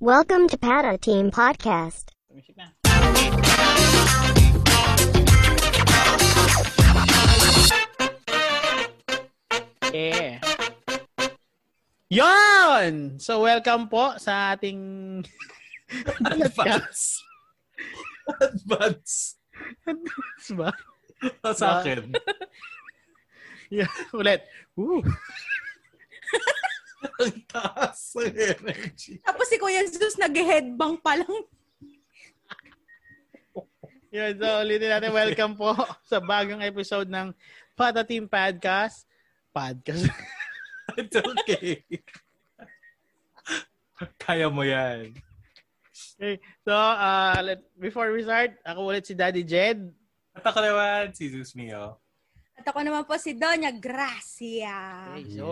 Welcome to Pata Team Podcast. Music na. Yeah. Yon! So, welcome po sa ating Advance. Advance. Advance ba? Sa akin. Yeah, ulit. Woo! Ang taas ng energy. Tapos si Kuya Jesus nag-headbang pa lang. Yun, so ulitin natin welcome po sa bagong episode ng Pata Team Podcast. Podcast. It's okay. Kaya mo yan. okay. So, uh, let, before we start, ako ulit si Daddy Jed. At ako naman, si Zeus Mio. At ako naman po si Doña Gracia. Okay, so,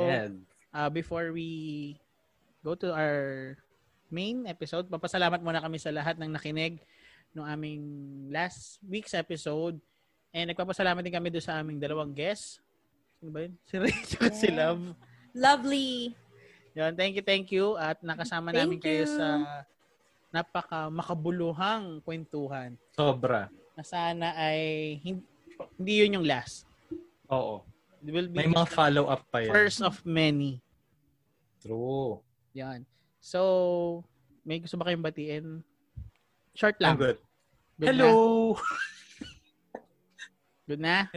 uh, before we go to our main episode, papasalamat muna kami sa lahat ng nakinig ng aming last week's episode. And nagpapasalamat din kami doon sa aming dalawang guests. Sino ba yun? Si Ray at si Yeah. Love. Lovely. Yun, thank you, thank you. At nakasama Thank namin kayo you. sa napaka makabuluhang kwentuhan Sobra. na sana ay hindi, hindi yun yung last. Oo. It will be May mga follow-up pa yan. first of many. True. Yan. So, may gusto ba kayong batiin? Short lang. I'm good. Good Hello! Na? Good na?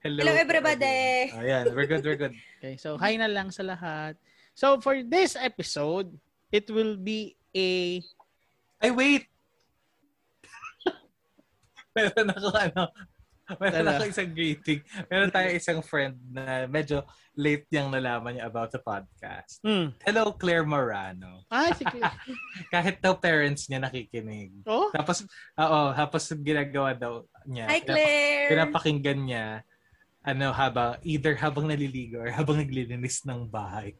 Hello. Hello, everybody. Ayan, we're good, we're good. Okay, so hi na lang sa lahat. So, for this episode, it will be a... Ay, wait! Meron ako, ano, meron Ano? ako isang greeting. Meron tayo isang friend na medyo late niyang nalaman niya about the podcast. Hmm. Hello, Claire Morano. Ah, si Claire. Kahit daw parents niya nakikinig. Oh? Tapos, oo, tapos ginagawa daw niya. Hi, Claire. Pinapakinggan niya, ano, habang, either habang naliligo or habang naglilinis ng bahay.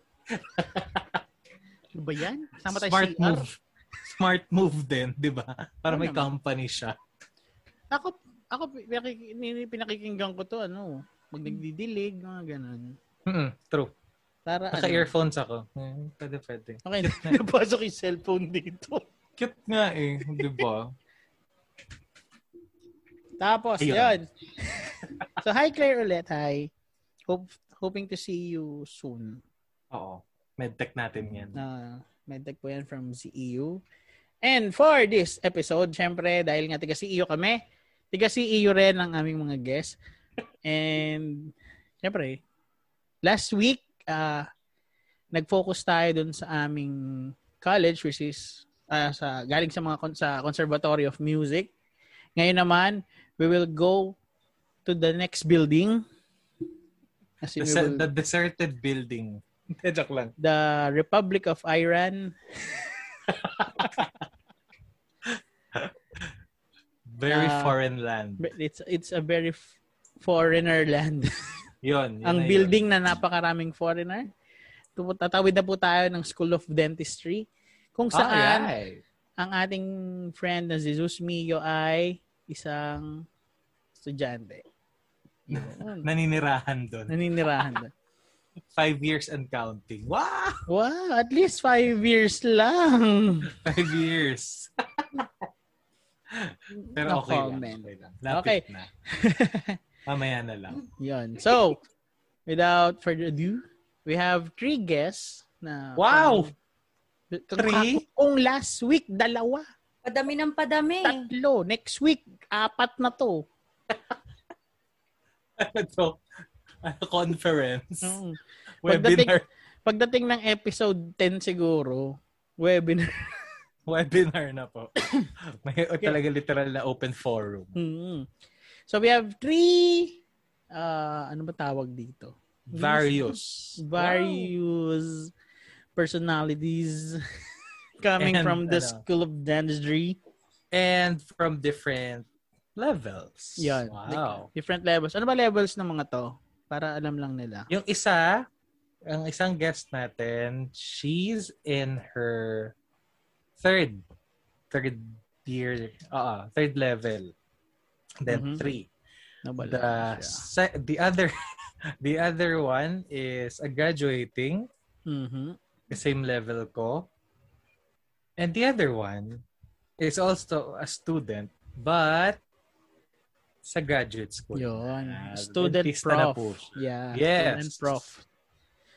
Ano ba yan? Tayo Smart CR. move. Smart move din, di ba? Para Oo may naman. company siya. Ako, ako pinakikinggan ko to, ano, pag nagdidilig, mga ganun. Mm true. Para ano. Naka-earphones ako. Hmm, pwede, pwede. Okay, napasok yung cellphone dito. Cute nga eh, di ba? Tapos, Ayun. yun. so, hi Claire ulit. Hi. Hope, hoping to see you soon. Oo. Medtech natin yan. na medtech po yan from CEU. And for this episode, syempre, dahil nga tiga CEU kami, tiga CEU rin ang aming mga guests. And, syempre, last week, uh, nag-focus tayo dun sa aming college, which is uh, sa, galing sa mga kon- sa Conservatory of Music. Ngayon naman, we will go to the next building. As The, will- the deserted building. Joke lang. the Republic of Iran. Very Ah, foreign land. It's it's a very f- foreigner land. Yun. yun Ang na yun. building na napakaraming foreigner. Tatawid na po tayo ng School of Dentistry kung saan Alright. ang ating friend na Jesus Mio ay isang estudyante. Naninirahan doon. Naninirahan doon. Five years and counting. Wow! Wow, at least five years lang. Five years. Pero No okay lang. comment. Okay lang. Lapit Okay. na. Mamaya na lang. Yun. So, without further ado, we have three guests na Wow! Kung- Three? Kung last week, dalawa. Padami ng padami. Tatlo. Next week, apat na to. Ano to? Conference? Mm. Webinar. Pagdating ng episode 10 siguro, webinar. Webinar na po. May talaga literal na open forum. Mm. So we have three, uh, ano ba tawag dito? Various. Various personalities coming And, from the ano, School of Dentistry. And from different levels. Yan. Wow. Different levels. Ano ba levels ng mga to? Para alam lang nila. Yung isa, ang isang guest natin, she's in her third third year, uh, third level. Then three. Nabala The se- the other the other one is a graduating Mhm. the same level ko. And the other one is also a student, but sa graduate school. Yun. Ah, student prof. po. Yeah. Yes. Student prof.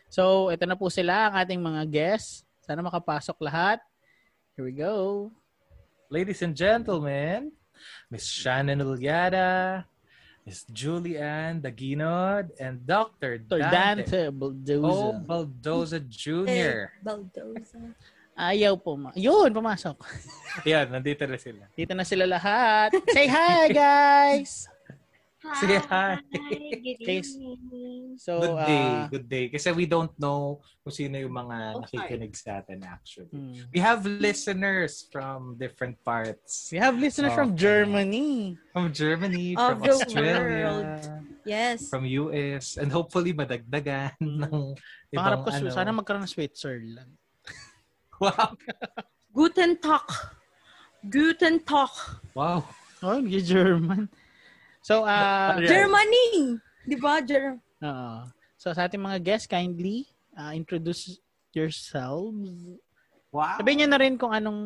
So, ito na po sila, ang ating mga guests. Sana makapasok lahat. Here we go. Ladies and gentlemen, Miss Shannon Ulyada, Miss Julianne Daginod, and Dr. Dr. Dante, Dante. Baldoza. Baldoza Jr. Baldoza. Ayaw po. Yun, pumasok. Yan, nandito na sila. Dito na sila lahat. Say hi, guys! Sige, hi. Good evening. So, Good day, ah, good day. Kasi we don't know kung sino yung mga nakikinig sa atin actually. hmm. We have listeners from different parts. we have listeners from Okay. Germany. From Germany, Of from the Australia, Yes. from US, and hopefully madagdagan Mm. ng ibang Pangarap ko, ano. sana magkaroon ng Switzerland. Wow. Guten Tag. Guten Tag. Wow. Oh, yung German. So, ah, Right. Germany. Di ba? Ger- Oo. so sa ating mga guests, kindly ah, introduce yourselves. Wow. Sabihin niyo na rin kung anong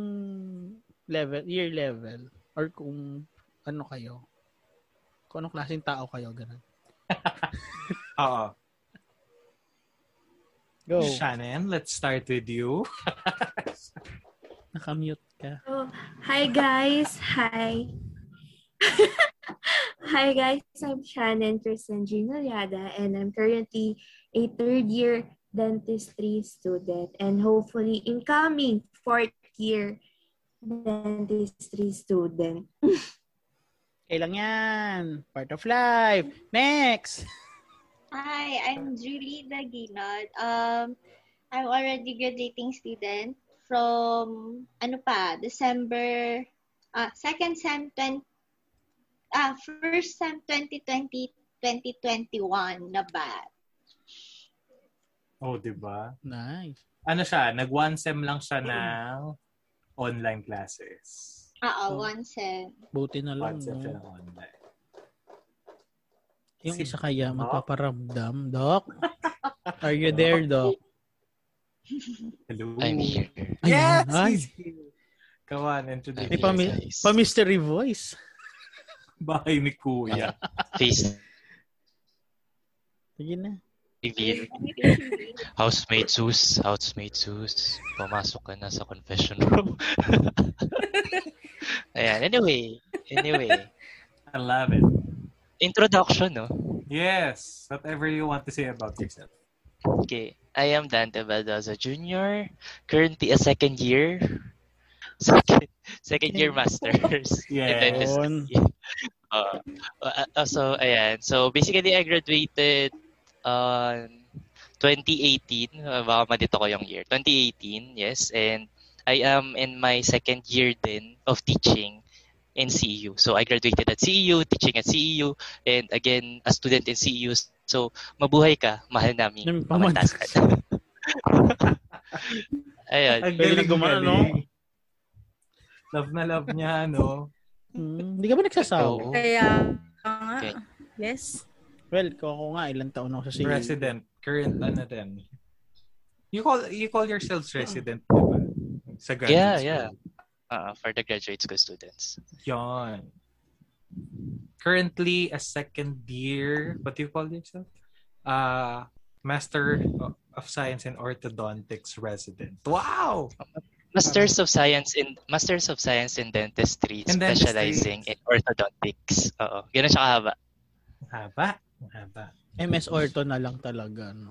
level, year level, or kung ano kayo. Kung anong klaseng tao kayo, ganun. Oo. Go. Shannon, let's start with you. Nakamute ka. Oh, hi guys. Hi. hi guys. I'm Shannon Kristen Ginoliada and I'm currently a third year dentistry student and hopefully incoming fourth year dentistry student. Kailang yan. Part of life. Next. Hi, I'm Julie Daginod. Um, I'm already graduating student from, ano pa, December, ah, second sem 20, ah, first sem 2020, 2021 na ba? Oh, di ba? Nice. Ano siya, nag one sem lang siya ng online classes. Oo, Oh. one sem. Buti na lang. One sem siya No? ng online. Yung Si isa kaya Doc? magpaparamdam. Doc? Are you there, Doc? Hello. I'm here. Yes! Come on, introduce May I'm here, pa, guys. pa mystery voice. Bahay ni Kuya. Face Sige na. reveal. Housemate Zeus. Housemate Zeus. Pumasok ka na sa confession room. Ayan. Anyway. Anyway. I love it. Introduction, no? Yes. Whatever you want to say about yourself. Okay. I am Dante Baldaza Jr. Currently a second year. Second, second year master's. in Yes. dentistry. Uh, uh, uh, so, ayan. So, basically, I graduated on 2018. Uh, baka malito ko yung year. 2018, yes. And I am in my second year din of teaching in CEU. So, I graduated at CEU, teaching at CEU, and again, a student in CEU. So, mabuhay ka, mahal namin. Yung Pamantasan. Ayan. Ang Galing galing gumano, no? Love na love niya, no? Hmm, Hindi ka ba nagsasawa? Kaya, nga. Okay. Yes. Well, ko ako nga, ilang taon ako sa CU. Resident. Current ano din. You call you call yourselves resident, di ba? Sa graduate Yeah, school. yeah. Uh, for the graduate school students. Yon. Currently, a second year, what do you call yourself? Uh, Master of Science in Orthodontics resident. Wow! Masters of Science in Masters of Science in Dentistry, In specializing in orthodontics. Oo. Ganun siya kahaba. Haba. Haba. MS Ortho na lang talaga. No?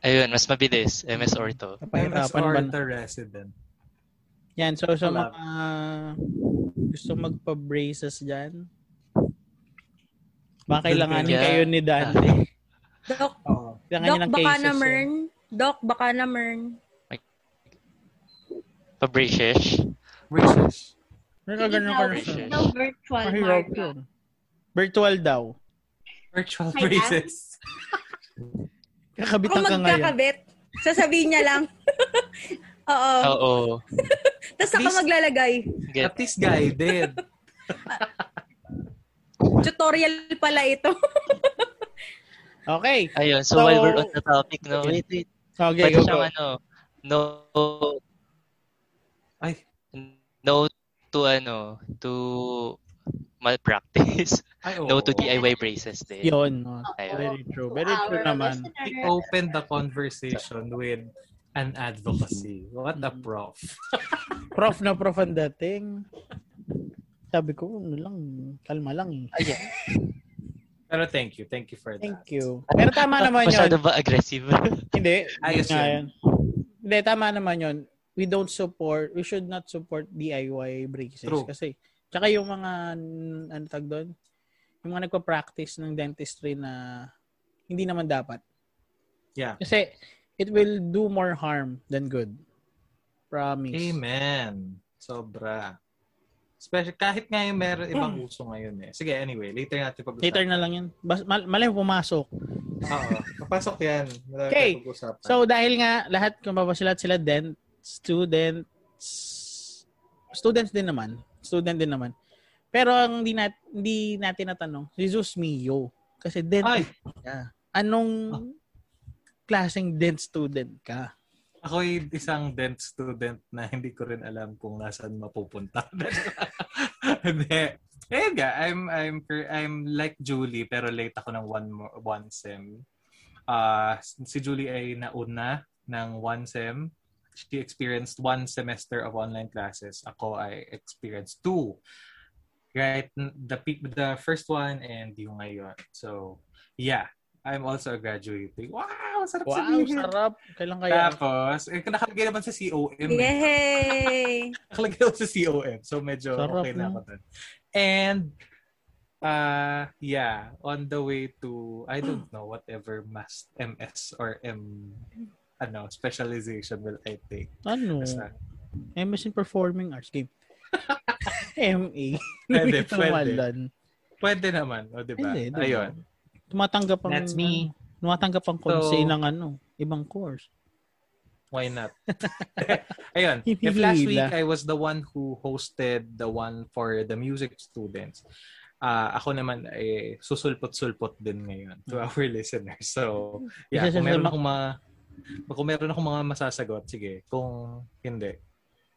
Ayun, mas mabilis. MS Ortho. MS? Ortho resident. Yan, so sa Wala. mga gusto magpa-braces dyan, baka kailanganin Yeah. kayo ni Dante. Doc. Kailangan Doc, baka cases. naman. Doc, baka naman. Pabraces. Braces. May kaganon ka na siya. No virtual Mahirap yun. Virtual daw. Virtual Hi, braces. Kakabit Kung ka ngayon. magkakabit, sasabihin niya lang. Oo. Oo. Tapos least- maglalagay. Get. At least guided. Tutorial pala ito. Okay. Ayun. So, So- while we're on the topic, no, wait, wait. Okay, Pwede go, siyang go. ano, no, Ay, No to ano, to malpractice. ay, oo. No to DIY braces din. Yun. no? Ayun. Very true. Very Our true naman. He opened the conversation with an advocacy. What a Mm. prof. Prof na prof ang dating. Sabi ko, ano lang, kalma lang eh. Ayan. Pero thank you. Thank you for that. Thank you. Pero tama naman yun. Masyado ba aggressive? Hindi. Ayos yun. Hindi, tama naman yun. We don't support, we should not support DIY braces. True. Kasi, tsaka yung mga, ano tag doon? Yung mga nagpa-practice ng dentistry na hindi naman dapat. Yeah. Kasi, it will do more harm than good. Promise. Amen. Sobra. Especially, kahit nga yung meron ibang uso ngayon eh. Sige, anyway. Later natin pag-usapan. Later na lang yun. Bas, mal, malay mo pumasok. Oo. Papasok yan. Okay. So, dahil nga, lahat, kung babasilat sila, dent, students, students din naman. Student din naman. Pero ang hindi, nat, hindi natin natanong, Zeus Mio. Kasi dent Ay! ka. Anong klaseng dent student ka? Ako'y isang dent student na hindi ko rin alam kung nasaan mapupunta. Hindi. Eh, nga, I'm, I'm, I'm like Julie, pero late ako ng one, one sem. Ah, si Julie ay nauna ng one sem. She experienced one semester of online classes. Ako I experienced two. Right? The, the first one and yung ngayon. So, yeah. I'm also a graduating. Wow! Sarap Wow, sabihin. sarap. Kailan kaya? Tapos, eh, nakalagay naman sa COM. eh. Yay! Nakalagay naman sa COM. So, medyo Sarap, okay na no? ako dun. And, uh, yeah, on the way to, I don't know, whatever mas MS or M, ano, specialization will I take. Ano? Basta, MS in Performing Arts Game. MA. Pwede, pwede. malan. pwede naman, o diba? Hindi, diba? Ayun. Tumatanggap ang, That's me. ano, tumatanggap ang konsey So- ng ano, ibang course. Why not? Ayun. If last week I was the one who hosted the one for the music students, ah ako naman ay susulpot-sulpot din ngayon to our listeners. So, yeah, kung meron akong mga kung meron akong mga masasagot, sige. Kung hindi,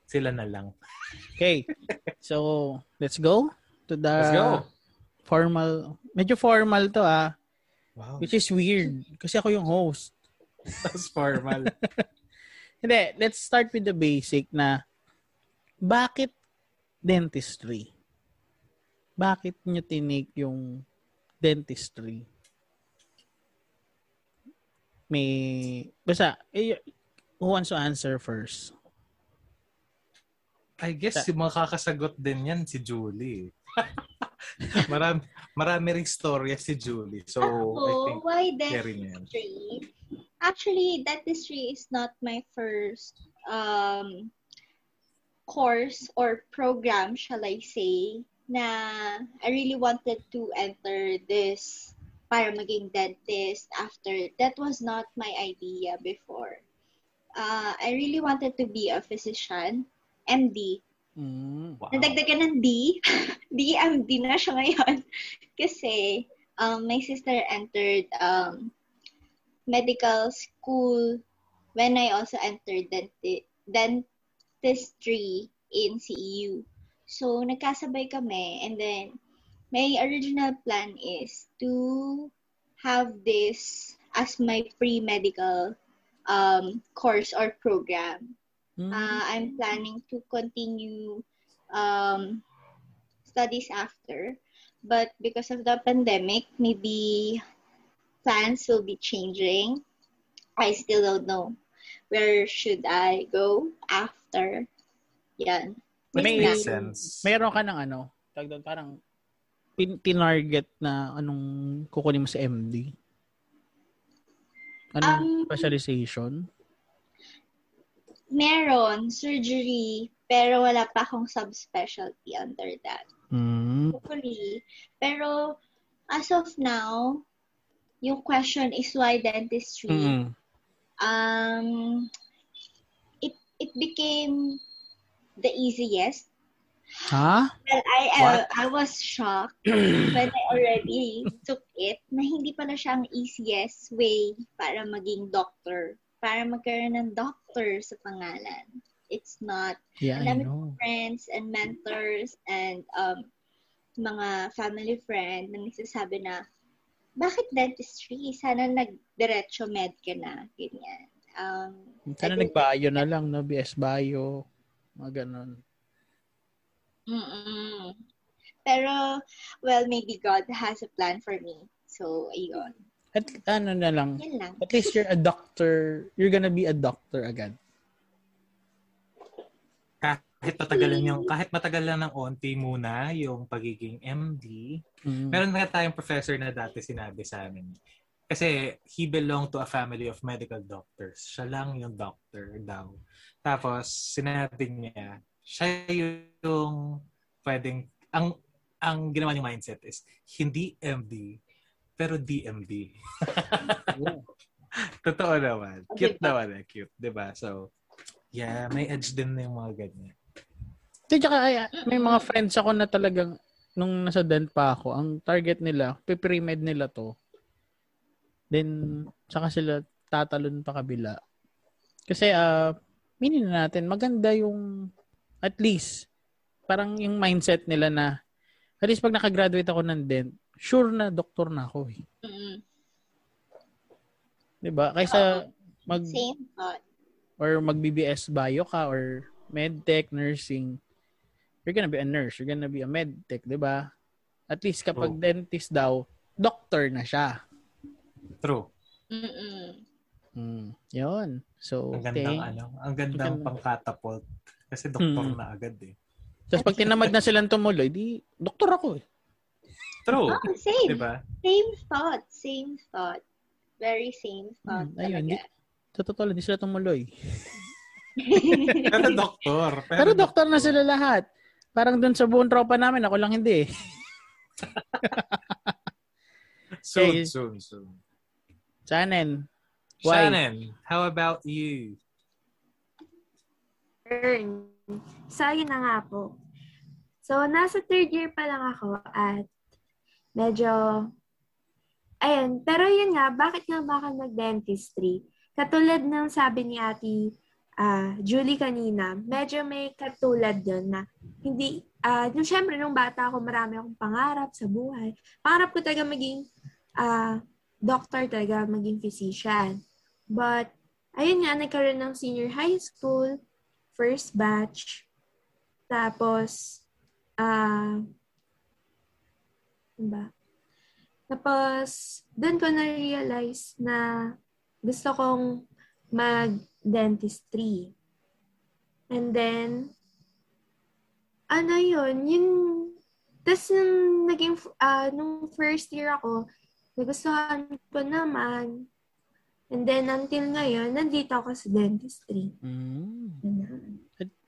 sila na lang. Okay. So, let's go to the Let's go. formal. Medyo formal to ah. Wow. Which is weird. Kasi ako yung host. That's formal. Hindi, let's start with the basic na bakit dentistry? Bakit nyo tinake yung dentistry? May, basta, eh, who wants to answer first? I guess yung makakasagot din yan si Julie. marami, marami ring storya si Julie. So, I Ako, think why dentistry? Actually, dentistry is not my first um, course or program, shall I say, na I really wanted to enter this para maging dentist after. That was not my idea before. Uh, I really wanted to be a physician, MD. Mm. Wow. Nadagdagan ng D. DMD na siya ngayon. Kasi um, my sister entered um, medical school when I also entered denti- dentistry in CEU. So, nagkasabay kami and then my original plan is to have this as my pre-medical um, course or program. Mm. Uh, I'm planning to continue um, studies after, but because of the pandemic, maybe plans will be changing. I still don't know where should I go after. Yan. Which May- makes sense. Meron ka ng ano, tag doon, parang pin- tinarget na anong kukunin mo sa MD? Anong Um, specialization? Meron surgery, pero wala pa akong subspecialty under that. Mm. Hopefully. Pero as of now, yung question is why dentistry? Mm. um it it became the easiest Ha? well i uh, i was shocked when i already took it na hindi pala siya ang easiest way para maging doctor para magkaroon ng doctor sa pangalan it's not. Yeah, Ang I know. friends and mentors and um, mga family friend na nagsasabi na, bakit dentistry? Sana nagdiretso med ka na. Ganyan. Um, Sana nag-bio na lang, no? BS Bio. Mga ganun. Mm-mm. Pero, well, maybe God has a plan for me. So, ayun. At ano na lang, Yan lang. at least you're a doctor. You're gonna be a doctor agad. Kahit matagalan yung, kahit matagal lang ng onti muna yung pagiging MD, Mm. Meron nga tayong professor na dati sinabi sa amin. Kasi he belonged to a family of medical doctors. Siya lang yung doctor daw. Tapos sinabi niya, siya yung pwedeng, ang ang ginawa niyang mindset is, hindi MD, pero DMD. Totoo naman. Cute Diba? naman eh. Cute. 'di ba So, yeah, may edge din na yung mga ganyan. Di, tsaka ay, may mga friends ako na talagang nung nasa dent pa ako, ang target nila, pre-med nila to. Then, saka sila tatalon pa kabila. Kasi, ah, minin na natin, maganda yung, at least, parang yung mindset nila na, at least pag nakagraduate ako ng dent, sure na doktor na ako eh. Mm-mm. 'Di ba? Kaysa mag Same thought. or mag-BBS bio ka or medtech, nursing, you're gonna be a nurse, you're gonna be a medtech, di ba? At least kapag Oh. dentist daw, doctor na siya. True. Mm-mm. Hmm. Yun. So, Ang gandang thank- ano, ang gandang Ang ganda. pang-catapult. Kasi doktor Mm. na agad eh. Tapos pag tinamad na silang tumuloy, di, doktor ako eh. True. Oh, same. Diba? Same thought. Same thought. Very same thought. Hmm, ayun. Sa totoo lang, di sila tumuloy. Pero doktor. Pero doktor na sila lahat. Parang dun sa buong tropa namin, ako lang hindi eh. Soon, Okay. soon, soon. Shannon, Why? Shannon, how about you? Earn. So, yun na nga po. So, nasa third year pa lang ako at medyo, ayun, pero yun nga, bakit nga ba ako nag-dentistry? Katulad ng sabi ni ate ah, Julie kanina, medyo may katulad yun na hindi, ah, nung syempre, nung bata ako, marami akong pangarap sa buhay. Pangarap ko talaga maging ah, doctor talaga, maging physician. But, ayun nga, nagkaroon ng senior high school, first batch. Tapos, ah, ano ba? Tapos, doon ko na-realize na gusto kong mag-dentistry. And then, ano yun, yun, tapos nung naging, ah, nung first year ako, nagustuhan ko naman. And then, until ngayon, nandito ako sa dentistry. mm, Ganun.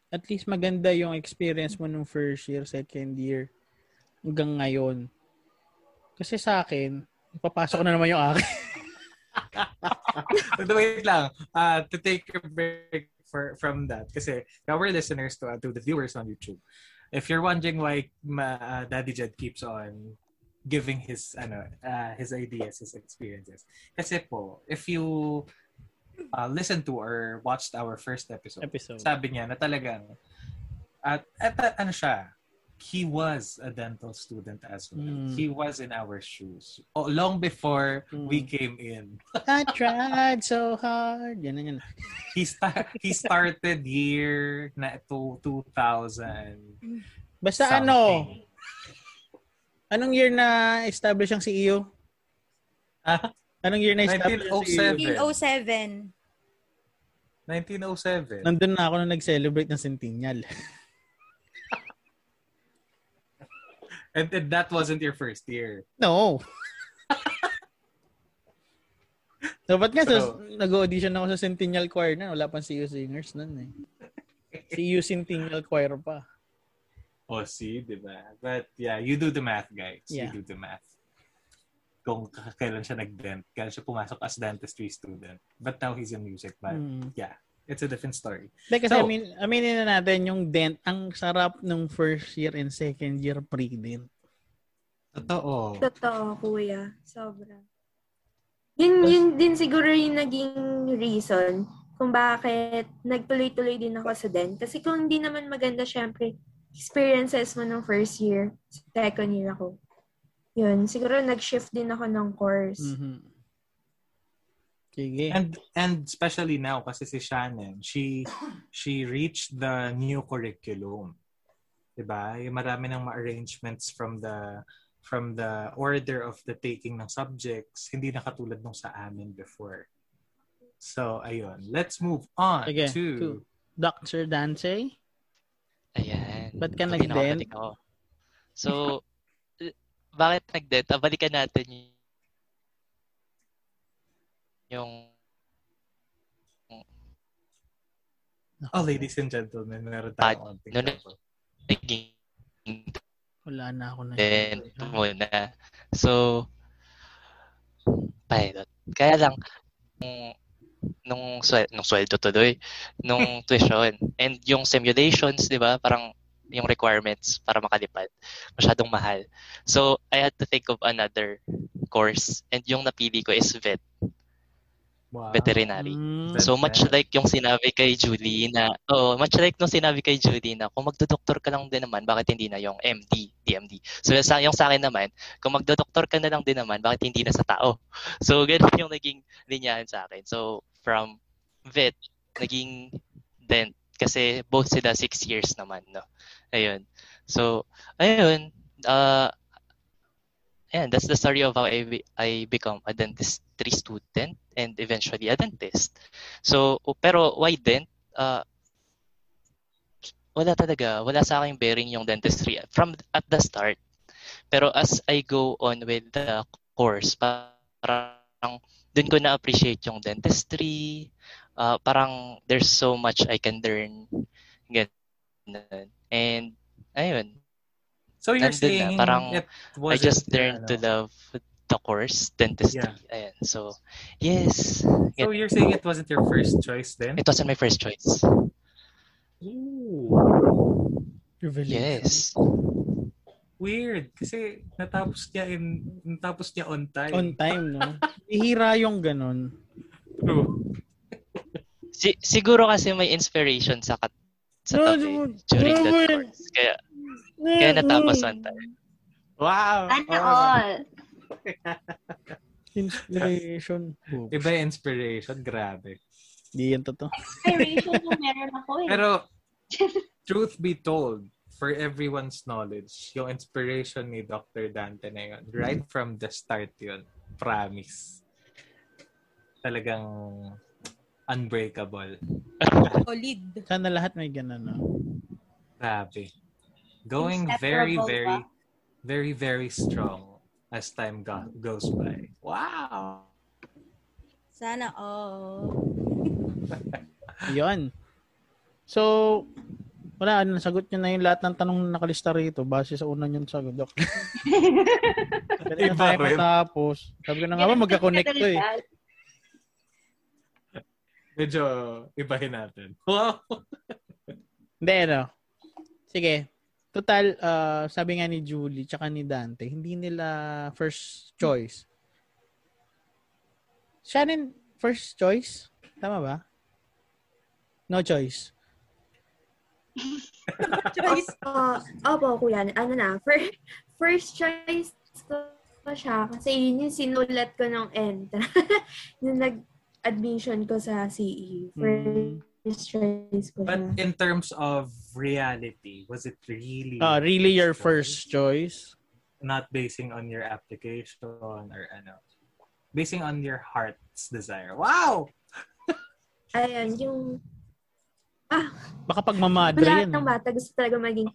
at least maganda yung experience mo nung first year, second year, hanggang ngayon. Kasi sa akin, papasok na naman yung akin. Wait lang. Uh, to take a break for, from that. Kasi our listeners to, uh, to the viewers on YouTube, if you're wondering why ma, uh, Daddy Jed keeps on giving his ano uh, his ideas, his experiences. Kasi po, if you uh, listen to or watched our first episode, Episode. sabi niya na talagang at, at ano siya, he was a dental student as well. Mm. He was in our shoes. Oh, long before we Mm. came in. I tried so hard. Yan yan. He sta- he started year na to 2000 Basta something. ano, anong year na establish ang CEO? Ah, Anong year na establish ang CEO? 1907. 1907. 1907. Nandun na ako nung nag-celebrate ng Centennial. And, and that wasn't your first year. No. Dapat nga, So- so, nag-audition ako sa Centennial Choir na. Wala pang CU Singers nun eh. CU Centennial Choir pa. Oh, see, di ba? But yeah, you do the math, guys. Yeah. You do the math. Kung kailan siya nag-dent, kailan siya pumasok as dentistry student. But now he's in music. But Mm. yeah, it's a different story. Hindi, kasi So- amin, aminin na natin yung dent, ang sarap nung first year and second year pre-dent. Totoo. Totoo, kuya. Sobra. Yun, yun din siguro yung naging reason kung bakit nagtuloy-tuloy din ako sa dent. Kasi kung hindi naman maganda, syempre, experiences mo nung first year, second year ako. Yun, siguro nag-shift din ako ng course. Mhm. Sige. And and especially now kasi si Shannon, she she reached the new curriculum. 'Di ba? Yung marami ng arrangements from the from the order of the taking ng subjects, hindi na katulad nung sa amin before. So, ayun. Let's move on Sige, to... to Dr. Dance? Ayan. Ba't ka Balik nag-dent? ako. So, bakit nag-dent? Ah, balikan natin yung Oh, ladies and gentlemen, meron tayong konting no, naging Wala na ako na. dent muna. So, pilot. Kaya lang, nung, nung, swel, nung sweldo tuloy, nung tuition, and yung simulations, di ba, parang yung requirements para makalipad, masyadong mahal. So, I had to think of another course, and yung napili ko is vet, Wow. veterinary. Mm, So much like yung sinabi kay Julie na, oh, much like nung sinabi kay Julie na kung magdodoktor ka lang din naman, bakit hindi na yung MD, DMD? So sa, yung sa akin naman, kung magdodoktor ka na lang din naman, bakit hindi na sa tao? So ganun yung naging linyahan sa akin. So from vet, naging dent, kasi both sila six years naman, no? Ayun. So, ayun, uh, Ayan, that's the story of how I, I become a dentistry student and eventually a dentist. So, pero why dent? Uh, wala talaga. Wala sa akin bearing yung dentistry from at the start. Pero as I go on with the course, parang dun ko na-appreciate yung dentistry. Uh, parang there's so much I can learn. Ganun. And, ayun, So you're Nandun na, saying parang I just learned to ano, love the course, dentistry. Ayan. So, yes. So you're saying it wasn't your first choice then? It wasn't my first choice. Ooh. Revelation. Yes. Weird. Kasi natapos niya in natapos niya on time. On time, no? Ihira yung ganun. True. Si- siguro kasi may inspiration sa kat sa No, tabi no, during no, that no. course. Kaya, kaya natapos on time. Wow. Sana Oh. all. Inspiration. Oops. Iba yung inspiration. Grabe. Di yan totoo. Inspiration yung meron ako eh. Pero, truth be told, for everyone's knowledge, yung inspiration ni Dr. Dante na yun, right from the start yun, promise. Talagang unbreakable. Solid. Sana lahat may ganun, no? Grabe. Going very, very, ba? very, very strong as time go- goes by. Wow! Sana all. Yun. So, wala, ano, nasagot nyo na yung lahat ng tanong na nakalista rito base sa una nyo sagot, Dok. Kaya na tayo matapos. Sabi ko na nga ba, magka-connect to eh. Medyo ibahin natin. Wow! Hindi, ano. Sige. Total, ah, sabi nga ni Julie tsaka ni Dante, hindi nila first choice. Shannon, first choice? Tama ba? No choice. Choice. Uh, opo, kuya. Ano na, fir- first choice ko siya kasi yun yung sinulat ko nung enter. yung nag-admission ko sa CE. First choice ko But in terms of reality, was it really Ah, really your first choice? not basing on your application or ano? Basing on your heart's desire. Wow! Ayan, yung... Ah, Baka pag mamadre lahat yan. ng bata gusto talaga maging...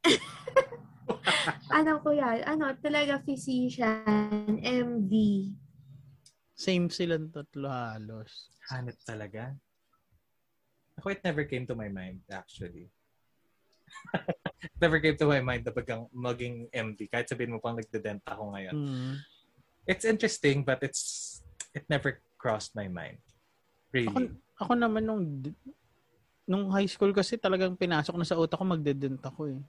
ano kuya, ano, talaga physician, MD. Same silang tatlo halos. Hanip talaga. Ako, it never came to my mind, actually. never came to my mind na bagang maging MD. Kahit sabihin mo pang nagdedent ako ngayon. Mm. It's interesting, but it's it never crossed my mind. Ako, Really. ako naman nung nung high school kasi talagang pinasok na sa utak ko magdedent ako eh.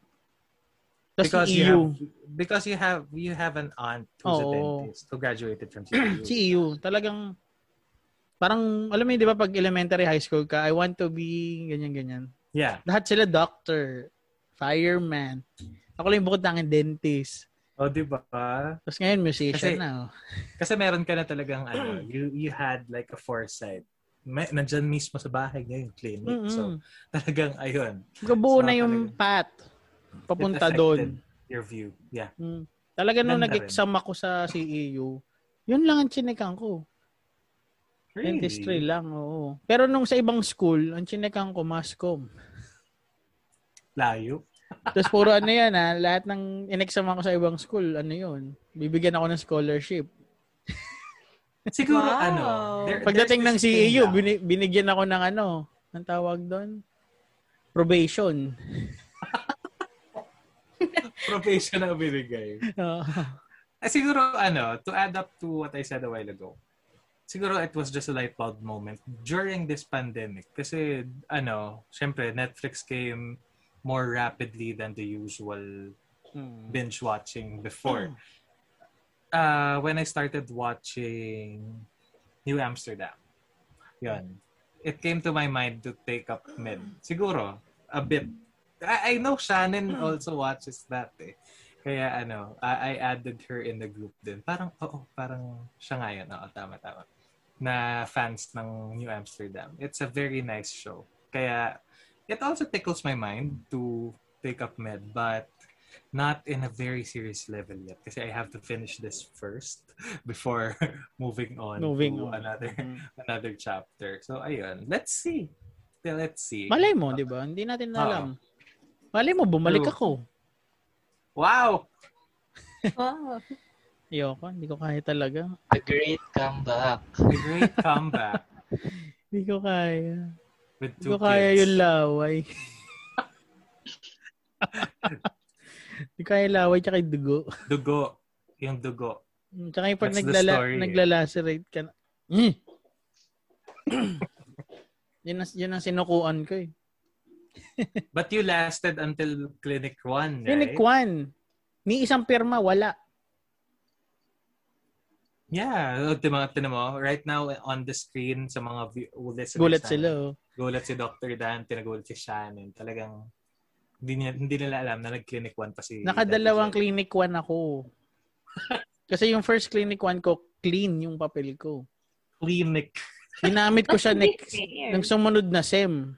Tapos because si you EU. have because you have you have an aunt who's a Oo. dentist who graduated from CU. Si EU. Talagang Parang, alam mo yun, di ba, pag elementary high school ka, I want to be ganyan-ganyan. Yeah. Lahat sila doctor, fireman. Ako lang yung bukod tanging dentist. O, di ba? Tapos ngayon, musician Kasi- na. Oh. Kasi meron ka na talagang ano, you you had like a foresight. May, nandyan mismo sa bahay niya yung clinic. So, Mm-mm. talagang ayun, Magkabuo So, na yung talagang- path. Papunta doon. your view. Yeah. Mm. Talaga nung Ganda rin. nag-exam ako sa CEU, yun lang ang chinekan ko. Dentistry lang, oo. Pero nung sa ibang school, ang chinekan ko, mascom. Layo. Tapos puro ano yan ha, lahat ng in-exam ako sa ibang school, ano yun, bibigyan ako ng scholarship. Siguro Wow. ano, there- Pagdating ng CEU, binigyan ako ng ano, ang tawag doon? Probation. probation na binigay. Oo. Eh, siguro, ano, to add up to what I said a while ago, siguro it was just a light bulb moment during this pandemic. Kasi, ano, syempre, Netflix came more rapidly than the usual Hmm. binge watching before. Uh, when I started watching New Amsterdam, yun, it came to my mind to take up med. Siguro, a bit. I, I know Shannon also watches that eh. Kaya ano, I, I added her in the group din. Parang, oo, parang siya nga yun. Oo, tama, tama. Na fans ng New Amsterdam. It's a very nice show. Kaya, it also tickles my mind to take up med, but not in a very serious level yet kasi I have to finish this first before moving on Moving to on. another Mm. another chapter. So ayun, let's see. Let's see. Malay mo, di ba? Hindi natin alam. Malay mo, bumalik ako. Wow! Wow. Ayoko, hindi ko kaya talaga. The great comeback. A great comeback Hindi ko kaya. with Hindi ko kaya kids. yung laway. Hindi ko kaya yung laway tsaka yung dugo. Dugo. Yung dugo. Tsaka yung pag That's the naglala, story, naglalacerate ka na. Mm. yun, ang, yun ang sinukuan ko eh. But you lasted until Clinic 1, right? Clinic 1. Ni isang pirma, wala. Yeah. O, Tinan tinan mo, right now on the screen sa mga view- listeners Gulat sila. oh. Gulat si Dr. Dan, tinagulat si Shannon. Talagang hindi, niya, hindi nila alam na nag-clinic 1 pa si Nakadalawang clinic 1 ako. Kasi yung first clinic 1 ko, clean yung papel ko. clinic. Ginamit ko siya next, nung sumunod na SEM.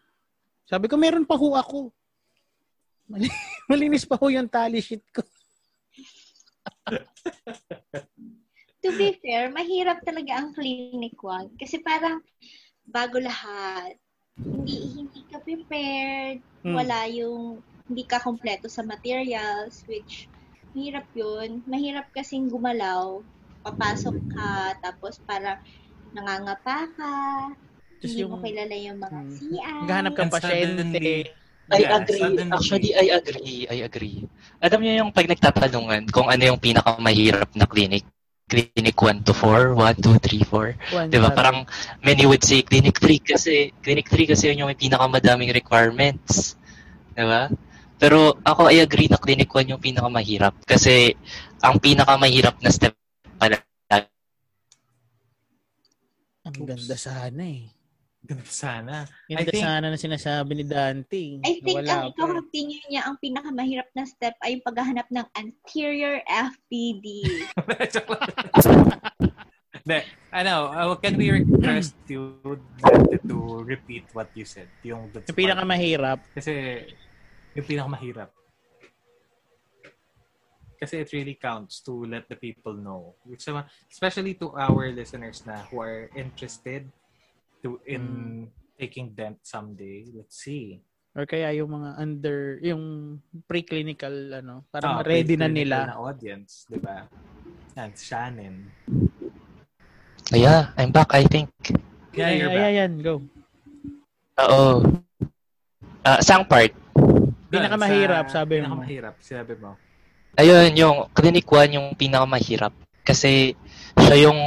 Sabi ko, meron pa ho ako. Mali- Malinis pa ho yung tally sheet ko. to be fair, mahirap talaga ang clinic one. Kasi parang bago lahat. Hindi hindi ka prepared. Hmm. Wala yung hindi ka kompleto sa materials which mahirap yun. Mahirap kasing gumalaw. Papasok ka tapos parang nangangapa ka. Just hindi yung- mo kilala yung mga Hmm. CI. Naghahanap kang pasyente. I Yeah, agree. suddenly- Actually, I agree. I agree. Alam niyo yung pag nagtatanungan kung ano yung pinakamahirap na clinic. Clinic 1 to 4, 1, 2, 3, 4. One Di ba? Parang many would say clinic 3 kasi clinic 3 kasi yun yung may pinakamadaming requirements. Di ba? Pero ako I agree na clinic 1 yung pinakamahirap kasi ang pinakamahirap na step pala Ang ganda sana eh. Ganda sana. Ganda think- sana na sinasabi ni Dante. I think Wala ang eh. opinion niya, ang pinakamahirap na step ay yung paghahanap ng anterior FPD. Hindi. Ano, uh, can we request you Dante, to repeat what you said? Yung, Yung pinakamahirap. Kasi, yung pinakamahirap. Kasi it really counts to let the people know. Especially to our listeners na who are interested to in Hmm. taking dent someday. Let's see. or kaya yung mga under, yung preclinical, ano, parang Ah, ready na nila. Na audience, di ba? Yan, Shannon. Yeah, I'm back I think. Yeah, Ay, you're ay, back. ayan, go. Oo. Ah, sang part? Pinakamahirap, Sa- sabi mo. Pinakamahirap, sabi mo. Ayun, yung clinic 1 yung pinakamahirap. Kasi siya yung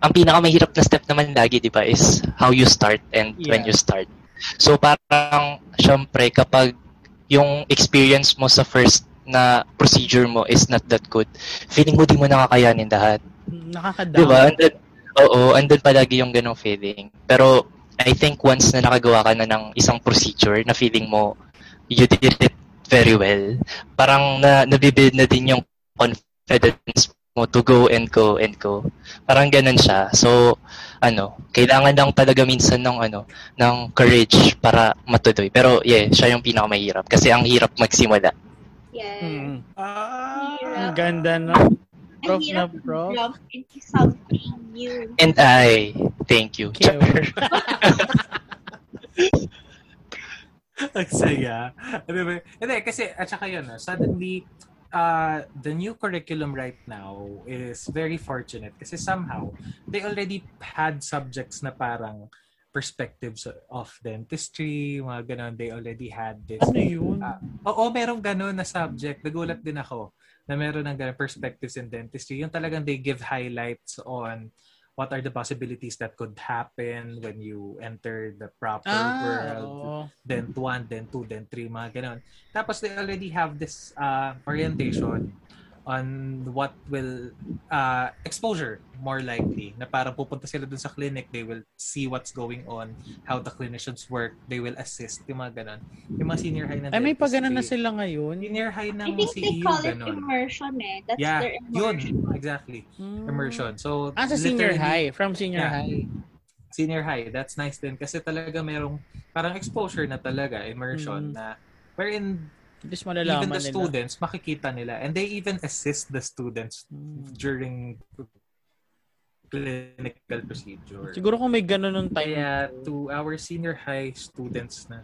ang pinakamahirap na step naman lagi, di ba, is how you start and when Yeah. you start. So parang, syempre, kapag yung experience mo sa first na procedure mo is not that good, feeling mo di mo nakakayanin lahat. Nakaka-down. Di ba? And then, Oo, andun palagi yung ganong feeling. Pero I think once na nakagawa ka na ng isang procedure na feeling mo you did it very well, parang na nabibuild na din yung confidence mo to go and go and go. Parang ganun siya. So, ano, kailangan lang talaga minsan ng ano, ng courage para matuloy. Pero yeah, siya yung pinakamahirap kasi ang hirap magsimula. Yes. Mm. Ah, ang ganda no. Prof na prof. into something new. And I, thank you. Cute. Ang saya. Ano ba? Hindi, kasi, at saka yun, ah, suddenly, uh, the new curriculum right now is very fortunate kasi somehow, they already had subjects na parang perspectives of dentistry, mga ganon. They already had this. ano yun? Ah, oo, merong ganon na subject. Nagulat din ako na meron ng ganon perspectives in dentistry. Yung talagang they give highlights on what are the possibilities that could happen when you enter the proper ah, world oo. then 1, then 2, then 3, mga ganun. Tapos they already have this uh, orientation on what will uh, exposure more likely na parang pupunta sila dun sa clinic they will see what's going on how the clinicians work they will assist yung mga ganun yung mga senior high na Ay, may pa ganun na sila ngayon. senior high ng I think they CEU call it ganun immersion eh. That's yeah their yun immersion. exactly Mm. immersion so Ah, sa senior high. From senior Yeah. high. senior high, that's nice din kasi talaga merong parang exposure na talaga, immersion Mm. na wherein At least even malalaman the nila. students makikita nila and they even assist the students Mm. during clinical procedure. Siguro kung may ganun nung time. Kaya to our senior high students na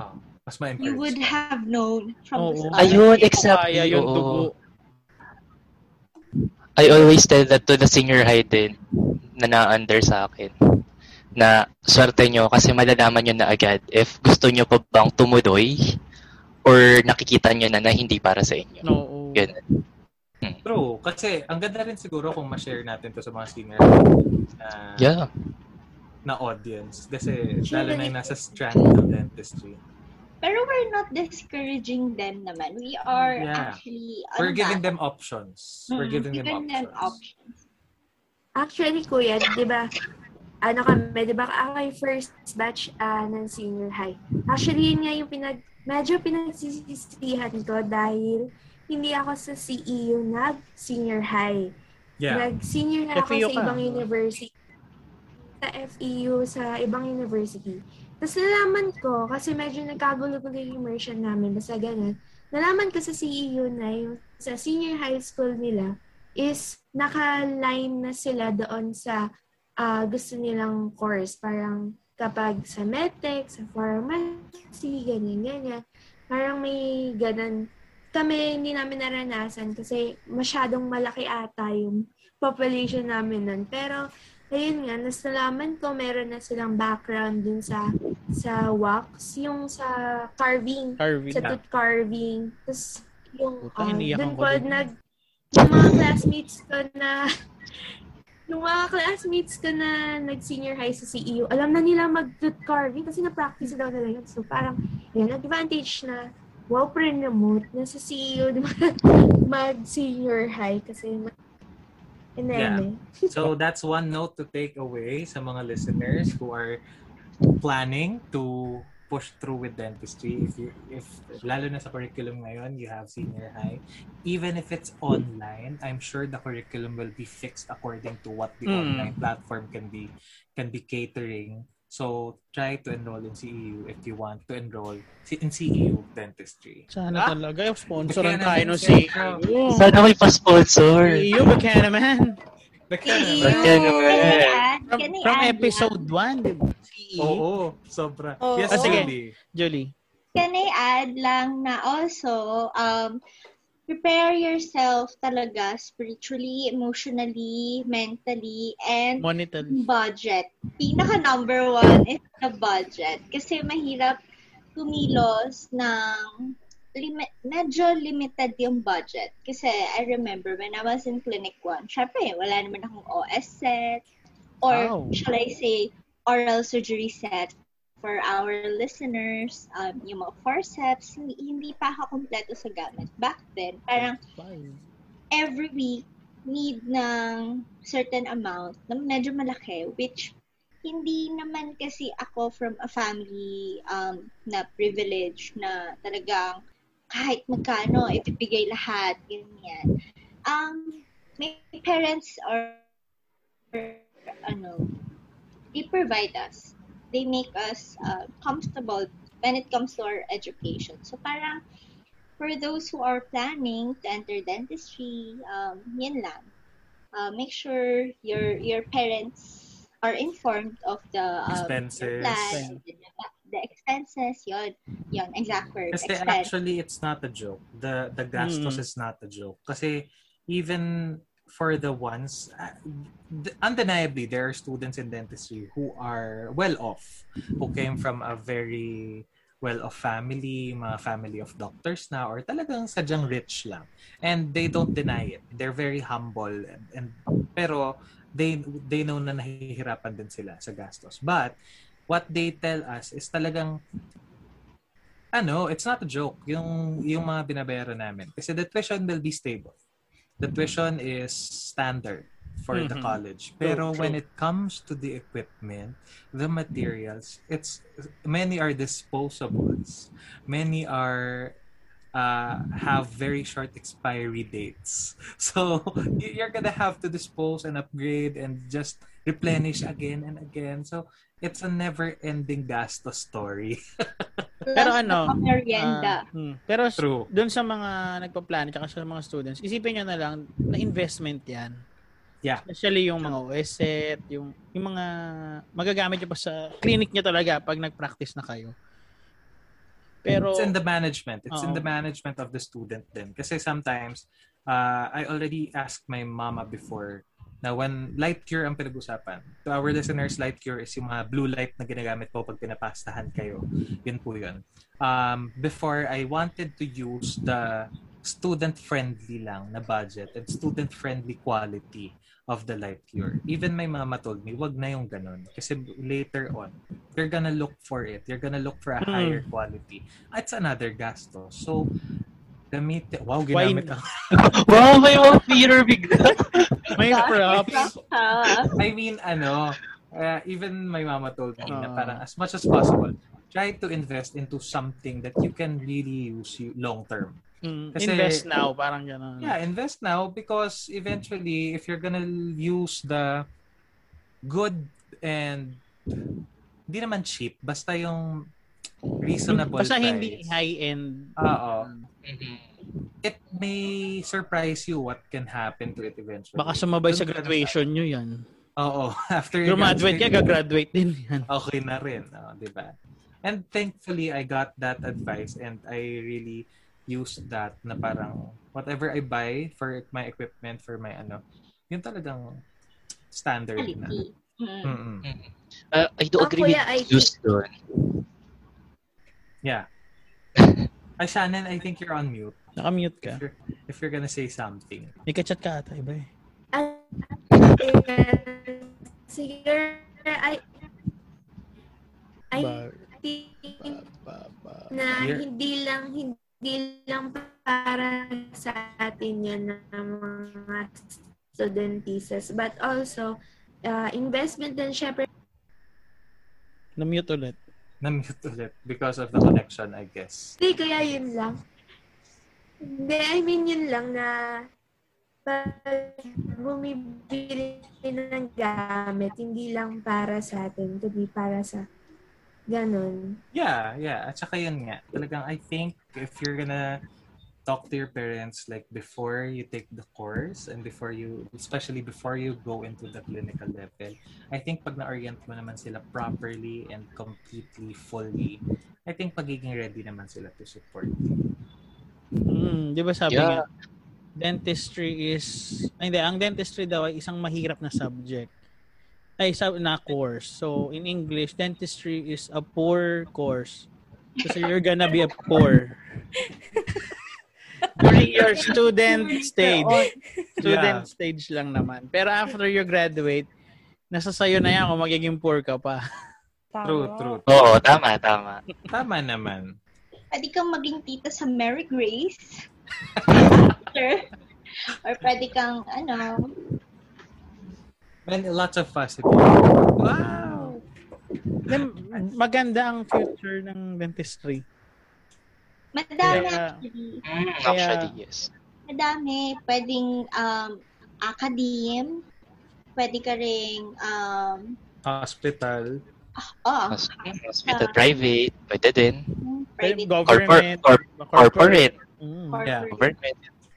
ah, mas ma-encourage. You would have known from Oo. the start. Ayun, exactly. Kaya yung dugo. I always tell that to the senior high din na na-under sa akin na swerte nyo kasi malalaman nyo na agad if gusto nyo pa bang tumuloy or nakikita nyo na na hindi para sa inyo. No. Ganun. True. Kasi ang ganda rin siguro kung ma-share natin to sa mga senior na, Yeah. na audience. Kasi lalo na yung nasa strand ng dentistry. Pero we're not discouraging them naman. We are Yeah. actually... We're giving them options. We're Mm, giving them giving them options. options. Actually, kuya, di ba, ano kami, di ba, ako yung first batch ah, ng senior high. Actually, yun nga yung pinag, medyo pinagsisisihan ko dahil hindi ako sa CEU nag-senior high. Yeah. Nag-senior na ako FEU sa ka. ibang university. Sa FEU, sa ibang university. Tapos nalaman ko, kasi medyo nagkagulo-gulo yung immersion namin, basta ganun. Nalaman ko sa CEU na yung sa senior high school nila is naka-line na sila doon sa ah, gusto nilang course. Parang kapag sa medtech, sa pharmacy, ganyan, ganyan. Parang may ganun. Kami, hindi namin naranasan kasi masyadong malaki ata yung population namin nun. Pero, ayun nga, nas nalaman ko, meron na silang background dun sa sa wax, yung sa carving, Carving. sa tooth carving. Tapos, yung, Puta, ah, iniyakan dun ko ko dun. nag, yung mga classmates ko na, yung mga classmates ko na nag-senior high sa CEU, alam na nila mag-tooth carving kasi na-practice daw nila yun. So, parang, yun, advantage na, wow, pre-remote, na sa CEU, mag-senior high kasi, ineme. So that's one note to take away sa mga listeners who are planning to push through with dentistry. If you, if lalo na sa curriculum ngayon, you have senior high. Even if it's online, I'm sure the curriculum will be fixed according to what the Mm. online platform can be can be catering. So try to enroll in CEU if you want to enroll in CEU dentistry. Sana Ah! talaga. Sponsoran Baka tayo ng. CEO. Sana may pa-sponsor. Yan naman? Can I add? From, from episode 1, di ba? E. CEO. Oo, sobra. Oo. Yes, sige. Julie. Julie. Can I add lang na also, um, prepare yourself talaga spiritually, emotionally, mentally, and Monitor. budget. Pinaka number one is the budget. Kasi mahirap kumilos ng limit, medyo limited yung budget. Kasi I remember when I was in Clinic 1, syempre, wala naman akong OS set or Wow. shall I say, oral surgery set for our listeners, um, yung mga forceps, hindi, hindi pa ako kompleto sa gamit. Back then, parang every week, need ng certain amount na medyo malaki, which hindi naman kasi ako from a family um, na privilege na talagang kahit magkano, ibibigay lahat, ganyan. Um, my parents are, ano, they provide us. They make us uh, comfortable when it comes to our education. So parang, for those who are planning to enter dentistry, um, yun lang. Uh, make sure your your parents are informed of the um, Expenses. plan, the, the expenses, yun, yun, exact word, Kasi expense. actually, it's not a joke. The the gastos Mm. is not a joke. Kasi even for the ones, uh, undeniably, there are students in dentistry who are well off, who came from a very well-off family, mga family of doctors na, or talagang sadyang rich lang. And they don't deny it. They're very humble. And, and pero they they know na nahihirapan din sila sa gastos. But what they tell us is talagang ano, it's not a joke yung yung mga binabayaran namin kasi the tuition will be stable. The tuition is standard for the Mhm. college. Pero True, when it comes to the equipment, the materials, it's many are disposables. Many are uh, have very short expiry dates. So you're gonna have to dispose and upgrade and just replenish again and again. So it's a never-ending gastos story. Pero ano, hmm. Pero True. doon sa mga nagpa-plan at sa mga students, isipin nyo na lang na investment yan. Yeah. Especially yung mga OS set, yung, yung mga magagamit nyo pa sa clinic nyo talaga pag nag-practice na kayo. Pero, it's in the management. It's in Oo. the management of the student din. Kasi sometimes, uh, I already asked my mama before na when light cure ang pinag-usapan. To our listeners, light cure is yung mga blue light na ginagamit po pag pinapastahan kayo. Yun po yun. Um, before, I wanted to use the student-friendly lang na budget and student-friendly quality of the light cure. Even my mama told me, wag na yung ganun. Kasi later on, you're gonna look for it. You're gonna look for a Hmm. higher quality. It's another gasto. So, gamit, wow, ginamit ang wow, may mga Peter bigla. may props. I mean, ano, uh, even my mama told me na Ah. parang as much as possible, try to invest into something that you can really use you long term. Mm, Kasi- invest now, parang gano'n. Yeah, invest now because eventually, if you're gonna use the good and hindi naman cheap, basta yung reasonable Basta price. hindi high-end. Oo. It may surprise you what can happen to it eventually. Baka sumabay sa graduation nyo yan. Oo. After you Graduate ka, gagraduate din yan. okay na rin. Oh, di ba? And thankfully, I got that advice and I really used that na parang whatever I buy for my equipment, for my ano, yun talagang standard na. Mm. Mm-mm. Uh, I do Ako, agree kuya, I with Zeus doon. Yeah. Ay, Shannon, I think you're on mute. Nakamute ka. If you're, if you're gonna say something. May kachat ka ata, iba eh. Siguro, I, I Ba- think ba- ba- na You're- hindi lang hindi lang para sa atin yan ng mga studentisas but also uh, investment din syempre Na-mute ulit. Na-mute ulit because of the connection, I guess. hindi kaya yun lang hindi I mean yun lang na pag bumibili ng gamit hindi lang para sa atin kundi para sa ganun Yeah, yeah. At saka yun nga. Talagang I think if you're gonna talk to your parents like before you take the course and before you, especially before you go into the clinical level, I think pag na-orient mo naman sila properly and completely, fully, I think magiging ready naman sila to support you. Mm, di ba sabi Yeah. nga, dentistry is, ay, hindi, ang dentistry daw ay isang mahirap na subject. Ay, sa, na course. So, in English, dentistry is a poor course. So, you're gonna be a poor. During your student stage. Student Yeah. stage lang naman. Pero after you graduate, nasa sayo na yan kung magiging poor ka pa. True, true. Oo, tama, tama. Tama naman. Pwede kang maging tita sa Mary Grace. or pwede kang, ano, And lots of possibilities. Wow! Then, maganda ang future ng dentistry. Madami Kaya- actually. Mm, actually, yes. Madami. Pwedeng um, academe. Pwede ka ring, um, Hospital. oh, Mas, hospital, private, pwede din. private Government. Corpor- corporate. Mm. Yeah. Government.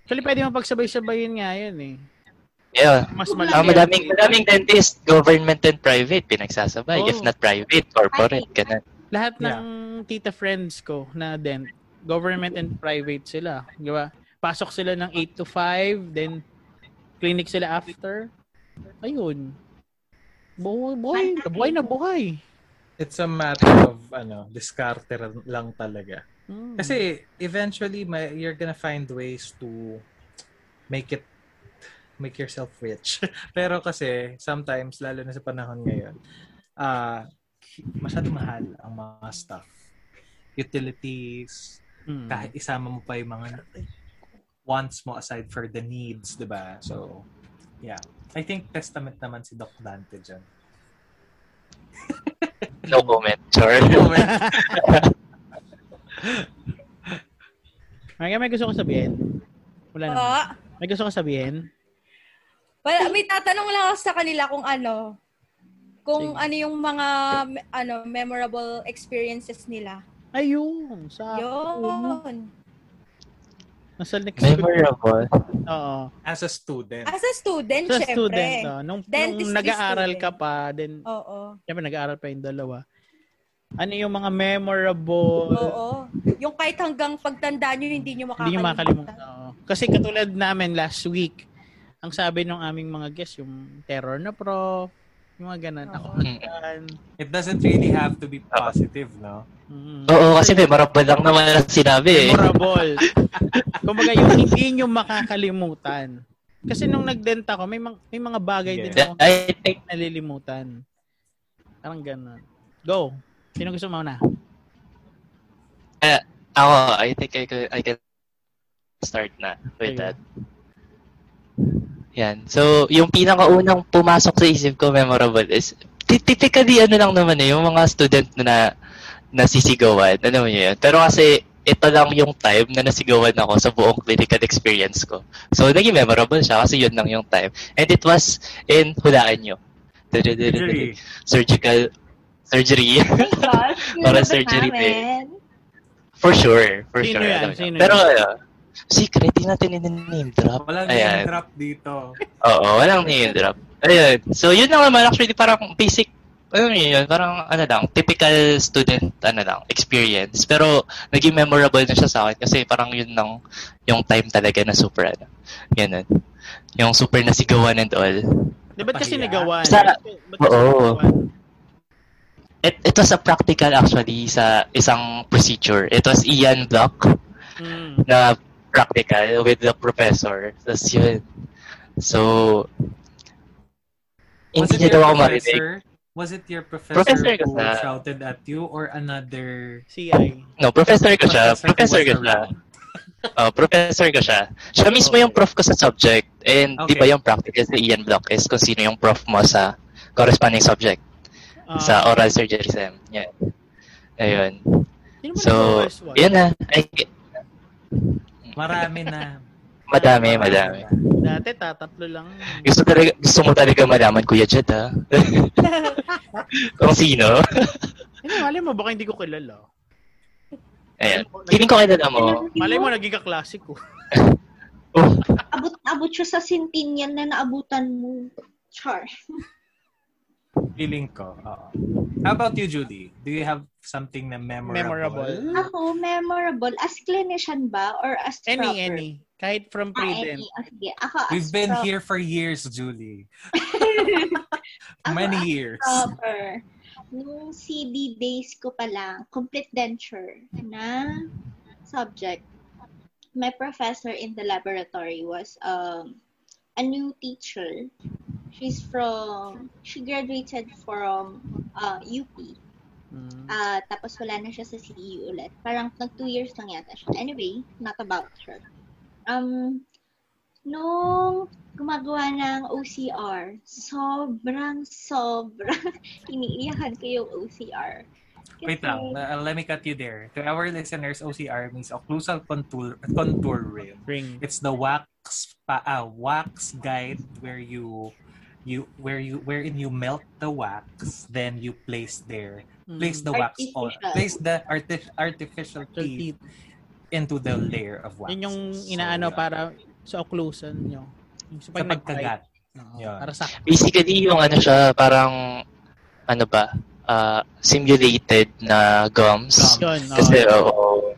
Actually, pwede mo pagsabay-sabayin nga yun eh. Yeah. Mas Ah, malaki. madaming, madaming dentist, government and private, pinagsasabay. Oh. If not private, corporate, ganun. Lahat Yeah. ng tita friends ko na dent, government and private sila. Di ba? Pasok sila ng 8 to 5, then clinic sila after. Ayun. Buhay, buhay, buhay na buhay. It's a matter of ano, diskarte lang talaga. Mm. Kasi eventually may, you're gonna find ways to make it make yourself rich. Pero kasi sometimes lalo na sa panahon ngayon, ah masyado mahal ang mga stuff. Utilities, Mm. kahit isama mo pa yung mga wants mo aside for the needs, 'di ba? So, yeah. I think testament naman si Doc Dante dyan. No comment, sure. May, may gusto ko sabihin. Wala naman. Ah, May gusto ko sabihin. wala, may tatanong lang ako sa kanila kung ano, kung Sige. ano yung mga ano memorable experiences nila. Ayun. Sa Yun. Nasa next. Memorable. Oo. As a student. As a student, Sa syempre. student. oh. Nung, nung nag-aaral student. ka pa, then, Oo. syempre nag-aaral pa yung dalawa. Ano yung mga memorable, Oo. Yung kahit hanggang pagtanda nyo, hindi nyo hindi nyo makakalimutan. makalimutan. Oo. Kasi katulad namin last week, ang sabi ng aming mga guests, yung terror na prof, yung mga ganun. Ako, Mm. yan. It doesn't really have to be positive, no? Mm. Oo, kasi memorable lang naman ang sinabi eh. memorable. Kumbaga yung hindi nyo makakalimutan. Kasi nung nag-dent ako, may, mga, may mga bagay din Yeah. ako I think, nalilimutan. Parang ganun. Go. Sino gusto mo na? ako, I think I can, I can start na with Sige. that. Yan. So, yung pinakaunang pumasok sa isip ko memorable is, ty- typically ano lang naman eh, yung mga student na nasisigawan, ano mo yun. Pero kasi, ito lang yung time na nasigawan ako sa buong clinical experience ko. So, naging memorable siya kasi yun lang yung time. And it was in, hulaan nyo. Surgery. Surgical surgery. Para surgery namin? for sure. For sure. Pero, ano, secret, di natin in-name drop. Walang Ayan. name drop dito. Oo, walang name drop. Ayun. So, yun lang naman actually parang basic, ano yun, parang ano lang, typical student, ano lang, experience. Pero, naging memorable na siya sa akin kasi parang yun lang yung time talaga na super, ano, yun, yung super nasigawan and all. Di ba't kasi Pahiya. nagawan? Sa- Ba't kasi Oo. nagawan? It, it was a practical actually sa isang procedure. It was Ian Block Mm. na practical with the professor. Tapos yun. So, Was hindi it niya your daw ako marinig. professor? Was it your professor, Professor who na. shouted at you or another CI. No, professor ko siya. Professor Professor ko siya. Oh, professor ko siya. Siya mismo yung prof ko sa subject. And di ba Okay. yung practical sa Ian Block is kung sino yung prof mo sa corresponding subject Ah, sa oral surgery sem. Yeah. Ayun. So, yun na. Ay, Marami na. madami, madami. Dati tatatlo lang. Gusto talaga, gusto mo talaga malaman, Kuya Jet, ha? kung sino. Ano, malay mo, baka hindi ko kilala. Ayan. Feeling ko kilala mo. Malay mo, naging kaklase ko. Oh, Abot-abot siya sa centennial na naabutan mo. Char. Feeling ko. Oo. How about you, Judy? Do you have something na memorable? Memorable. Ako, memorable. As clinician ba? Or as Any, proper? any. Kahit from Ah, pre-dent. sige. Ako, as We've been pro- here for years, Julie. Many years. proper. Nung CD days ko pa lang, complete denture na subject. My professor in the laboratory was um, a new teacher. She's from, she graduated from uh, UP. Mm. Ah, tapos wala na siya sa CEU ulit. Parang nag two years lang yata siya. Anyway, not about her. Um, nung gumagawa ng OCR, sobrang, sobrang iniiyakan ko yung OCR. Kasi, Wait lang, uh, let me cut you there. To our listeners, OCR means occlusal contour, contour ring. Ring. It's the wax pa, ah, wax guide where you you where you wherein you melt the wax then you place there place the wax on place the arti- artificial So, teeth teeth. into the layer of wax. Yun yung So, inaano yun. para sa occlusion nyo. Yung sa pagkagat. Oo, Yun. Para sa Basically, yung ano siya, parang, ano ba, ah, simulated na gums. Gums. yun. Kasi, oo.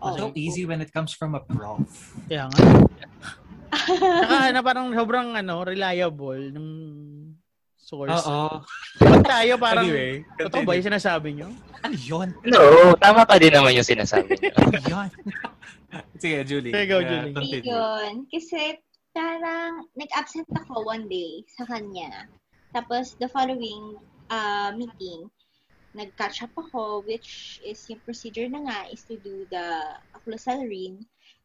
oh, So easy when it comes from a prof. Kaya nga. Saka na parang sobrang ano, reliable ng source. Oo. Pag tayo parang, Anyway, totoo ba yung sinasabi nyo? Ano yun? No, tama pa din naman yung sinasabi niyo. Ano yun? Sige, Julie. Sige, go, Uh, Julie. continue. Yun. Kasi parang nag-absent ako one day sa kanya. Tapos the following uh, meeting, nag-catch up ako, which is yung procedure na nga is to do the occlusal ring.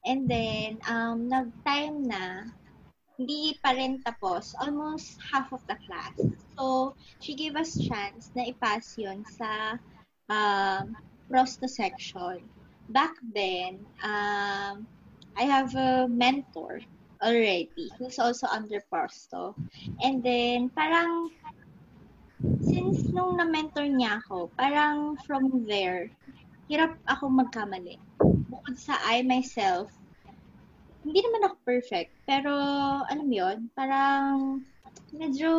And then, um, nag-time na, hindi pa rin tapos, almost half of the class. So, she gave us chance na ipass yun sa um, prosto section. Back then, um, I have a mentor already who's also under prosto. And then, parang, since nung na-mentor niya ako, parang from there, hirap ako magkamali. Bukod sa I myself, hindi naman ako perfect, pero alam yun, parang medyo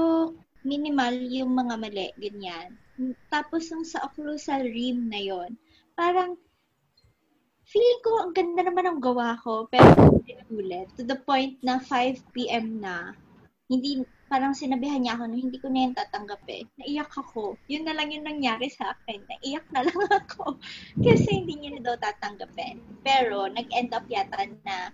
minimal yung mga mali, ganyan. Tapos yung sa occlusal rim na yon parang feeling ko ang ganda naman ang gawa ko, pero ulit to the point na 5 p.m. na, hindi, parang sinabihan niya ako na hindi ko na yan tatanggap eh. Naiyak ako. Yun na lang yung nangyari sa akin. Naiyak na lang ako. Kasi hindi niya na daw tatanggapin. Pero, nag-end up yata na,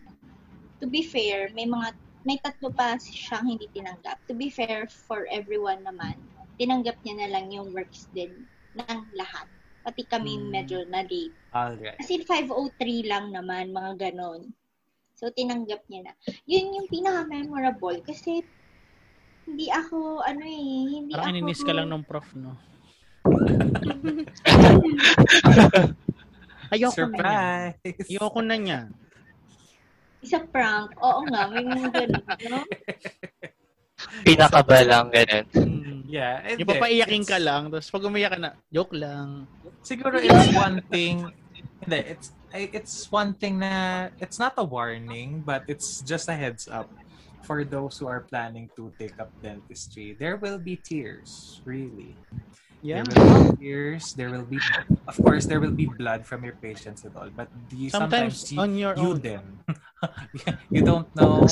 to be fair, may mga, may tatlo pa siyang hindi tinanggap. To be fair for everyone naman, tinanggap niya na lang yung works din ng lahat. Pati kami Hmm. medyo na-late. Alright. Kasi 503 lang naman, mga ganon. So, tinanggap niya na. Yun yung pinaka-memorable kasi hindi ako, ano eh, hindi Parang ako... ininis ka lang ng prof, no? Ayoko na niya. Surprise! Ayoko na niya. Isa prank. Oo nga, may mga ganon, no? Pinakaba lang, ganun. Mm. Yeah. and Yung papaiyakin ka lang, tapos pag umiyak ka na, joke lang. Siguro it's one thing, hindi, it's, it's one thing na, it's not a warning, but it's just a heads up for those who are planning to take up dentistry. There will be tears, really. Yeah. There will be tears, there will be, of course, there will be blood from your patients and all, but you, Sometimes sometimes, you, on your you own. them, you don't know,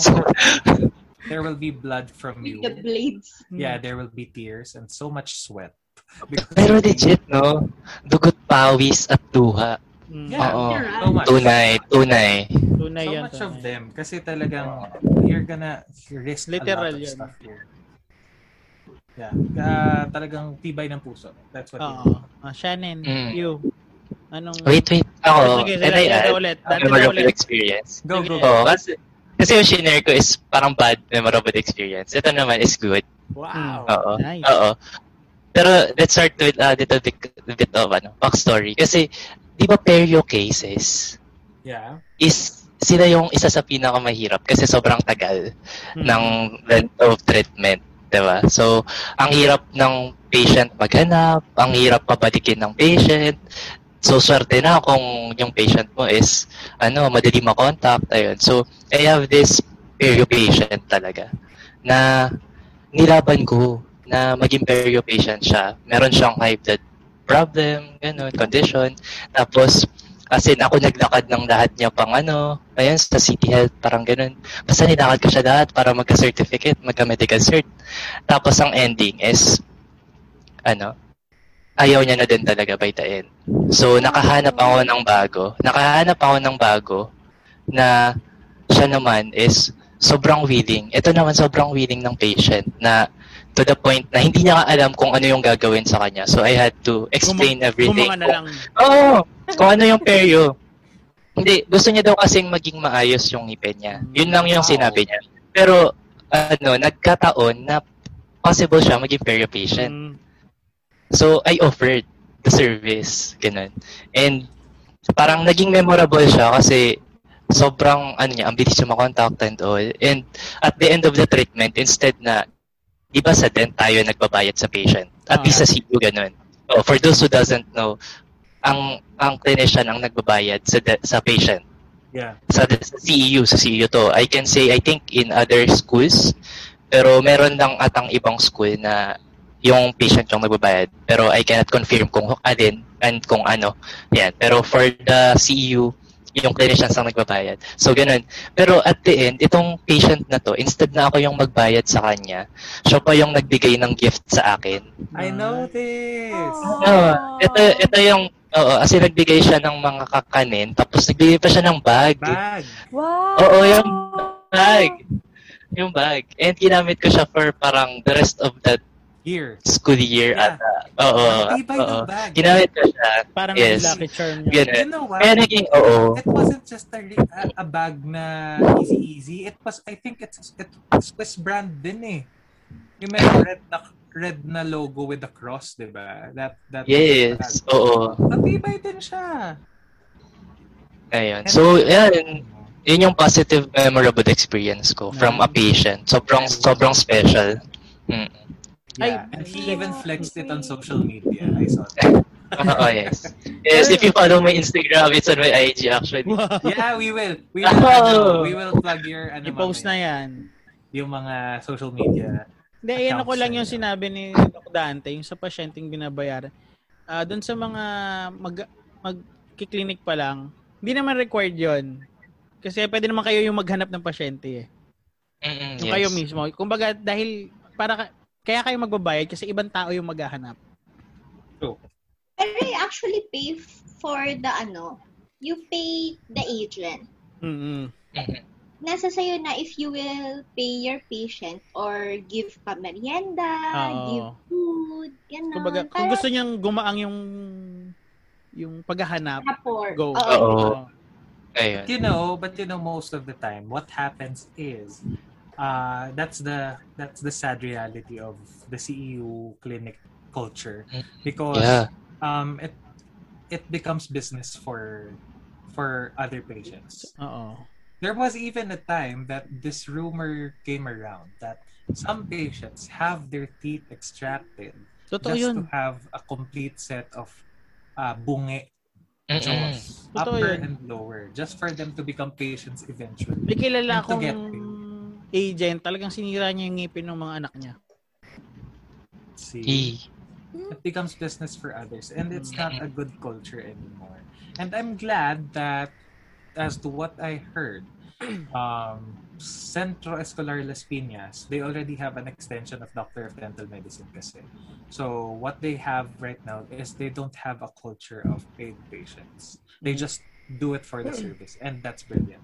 there will be blood from With you. the blades. Yeah, there will be tears and so much sweat. Because Pero legit, no? Dugot pawis at luha. Mm. Yeah, Oo. so much. Tunay, tunay. Tunay so yan. much of tunay. them kasi talagang you're gonna risk Literal a lot of yun. stuff here. Yeah. Ah, talagang tibay ng puso. That's what it Oo. Ah, Shannon, Mm. you. Anong... Wait, wait. Ako, Sige, can sige, I dante add ulit. memorable ulit. experience? Go, go, Sige. go. Kasi, kasi yung shinare ko is parang bad memorable experience. Ito naman is good. Wow. Oo. Nice. Oo. Pero let's start with a little bit, bit of ano, backstory. Kasi, di ba perio cases Yeah. is sila yung isa sa pinakamahirap kasi sobrang tagal Mm. ng length of treatment. Diba? So, ang hirap ng patient maghanap, ang hirap pabalikin ng patient. So, swerte na kung yung patient mo is, ano, madali makontakt. Ayun. So, I have this perio patient talaga na nilaban ko na maging perio patient siya. Meron siyang high blood problem, ganun, condition. Tapos, as in, ako naglakad ng lahat niya pang ano, ayun, sa City Health, parang ganun. Basta nilakad ko siya lahat para magka-certificate, magka-medical cert. Tapos, ang ending is, ano, ayaw niya na din talaga by. So, nakahanap ako ng bago. Nakahanap ako ng bago na siya naman is sobrang willing. Ito naman sobrang willing ng patient na to the point na hindi niya alam kung ano yung gagawin sa kanya. So, I had to explain everything. Kumanga na lang. Oo, kung ano yung perio. Hindi, gusto niya daw kasing maging maayos yung ngipin niya. Yun lang yung Wow. sinabi niya. Pero, ano, nagkataon na possible siya maging perio patient. Mm. So, I offered the service. Ganun. And, parang naging memorable siya kasi sobrang, ano niya, ang bilis siya makontakt and all. And, at the end of the treatment, instead na, di ba sa dent tayo nagbabayad sa patient? At Ah. least sa CU, ganun. So, for those who doesn't know, ang ang clinician ang nagbabayad sa de- sa patient Yeah. sa, sa CEU, sa CEU to. I can say, I think in other schools, pero meron lang atang ibang school na yung patient yung nagbabayad. Pero I cannot confirm kung alin and kung ano. Yan. Pero for the CEU, yung clinicians ang nagbabayad. So, ganun. Pero at the end, itong patient na to, instead na ako yung magbayad sa kanya, siya pa yung nagbigay ng gift sa akin. I know this. Oo. ito, ito yung, oo, kasi nagbigay siya ng mga kakanin, tapos nagbigay pa siya ng bag. Bag. Wow! Oo, yung bag. Yung bag. And ginamit ko siya for parang the rest of the Here. school year. Yeah. At, uh, oo. Tibay oo. bag. Ginamit ko siya. Parang Yes. lucky charm niya. Ganun. You know what? Kaya naging, oo. It wasn't just a, a, bag na easy-easy. It was, I think it's, it, Swiss brand din eh. Yung may red na, red na logo with the cross, di ba? That, that Yes. Oo. Matibay din siya. Ayun. So, yan. Yun yung positive, memorable experience ko from a patient. Sobrang, sobrang special. Mm. Yeah. Ay, and he even flexed it on social media. I saw that. Oo, yes. Yes, if you follow my Instagram, it's on my IG actually. Yeah, we will. We will, Oh. ano, we will plug your ano, I-post na yan. yung mga social media. Hindi, ayan ako lang na yung yun. sinabi ni Doc Dante, yung sa pasyenteng binabayaran. Ah, doon sa mga mag magki-clinic pa lang, hindi naman required 'yon. Kasi pwede naman kayo yung maghanap ng pasyente eh. Yung yes. kayo mismo. Kumbaga dahil para ka- kaya kayo magbabayad kasi ibang tao yung maghahanap. Pero you actually pay for the ano, you pay the agent. Mm. Mhm. Nasa sa'yo na if you will pay your patient or give pa merienda, Oo. give food, gano'n. Kumbaga kung gusto niyang gumaang yung yung paghahanap, rapport. go. Oo. Oo. Ayun. You know, but you know, most of the time, what happens is, uh, that's the that's the sad reality of the CEU clinic culture because Yeah. um, it it becomes business for for other patients. Oo. There was even a time that this rumor came around that some patients have their teeth extracted Totoo just yun. to have a complete set of uh, bunge jaws, upper yun. and lower, just for them to become patients eventually. May kilala akong get paid. Agent, talagang sinira niya yung ngipin ng mga anak niya. See, it becomes business for others, and it's not a good culture anymore. And I'm glad that, as to what I heard, um, Centro Escolar Las Piñas, they already have an extension of Doctor of Dental Medicine kasi. So what they have right now is they don't have a culture of paid patients. They just do it for the service, and that's brilliant.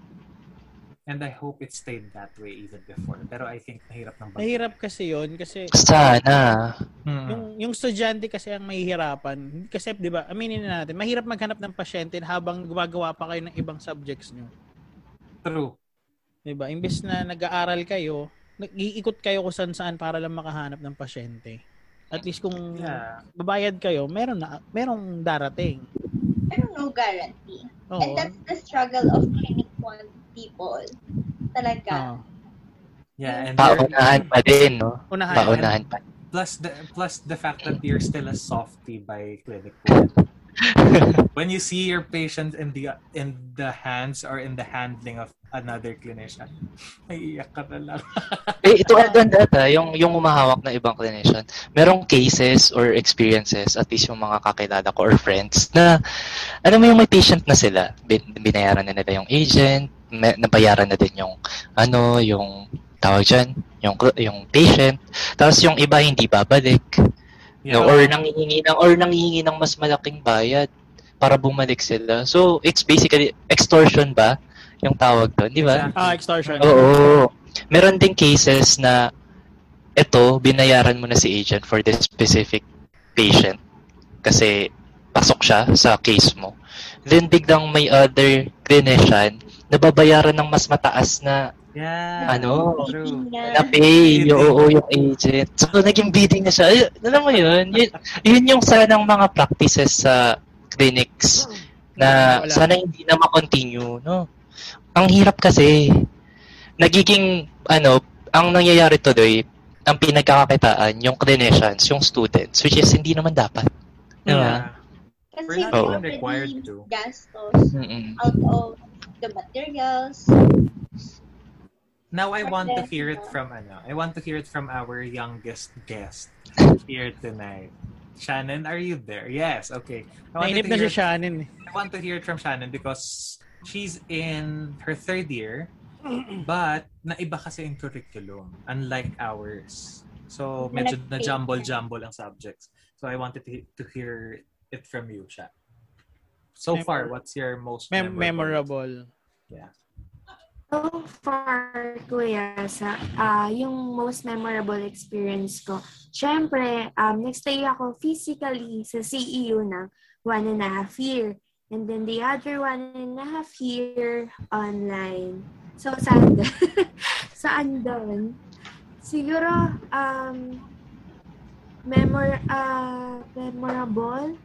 And I hope it stayed that way even before. Pero I think mahirap ng bag- Mahirap kasi yon kasi Sana. Yung yung estudyante kasi ang mahihirapan. Kasi 'di ba, aminin na natin, mahirap maghanap ng pasyente habang gumagawa pa kayo ng ibang subjects nyo. True. 'Di ba? Imbes na nag-aaral kayo, nag-iikot kayo kung saan-saan para lang makahanap ng pasyente. At least kung Yeah. babayad kayo, meron na merong darating. Pero no guarantee. Oo. And that's the struggle of clinic one people. Talaga. Oo. Yeah, and Paunahan pa din, no? Unahan. Paunahan pa. plus the plus the fact that you're still a softie by clinic when you see your patient in the in the hands or in the handling of another clinician, ay iyak ka na lang. Eh, ito ang data, yung, yung umahawak na ibang clinician, merong cases or experiences, at least yung mga kakilala ko or friends, na, alam mo yung may patient na sila, bin, binayaran na nila yung agent, may, nabayaran na din yung, ano, yung, tawag dyan, yung, yung patient, tapos yung iba hindi babalik, no, or nangihingi ng, or nangihingi ng mas malaking bayad para bumalik sila. So, it's basically extortion ba? Yung tawag doon, di ba? Ah, extortion. Oo. Meron ding cases na ito, binayaran mo na si agent for this specific patient kasi pasok siya sa case mo. then biglang may other clinician na babayaran ng mas mataas na Yeah. Ano? True. na pay, oo, yung agent. So, naging bidding na siya. Ay, alam mo yun, yun, yun yung sanang mga practices sa clinics na Wala. sana hindi na ma-continue, no? Ang hirap kasi, nagiging, ano, ang nangyayari tuloy, ang pinagkakakitaan, yung clinicians, yung students, which is hindi naman dapat. Di ba? Yeah. Kasi We're we not required to. gastos Mm-mm. out of the materials. Now I want to hear it from ano. I want to hear it from our youngest guest here tonight. Shannon, are you there? Yes, okay. I Nainip to na hear si Shannon. eh. I want to hear it from Shannon because she's in her third year, but naiba kasi yung curriculum, unlike ours. So, medyo na jumble-jumble ang subjects. So, I wanted to, to hear it from you, Sha. So Memor- far, what's your most Mem- memorable? Memorable. So far, kuya, sa, ah yung most memorable experience ko, syempre, um, nagstay ako physically sa CEU ng one and a half year. And then the other one and a half year online. So, saan doon? saan doon? Siguro, um, memor ah memorable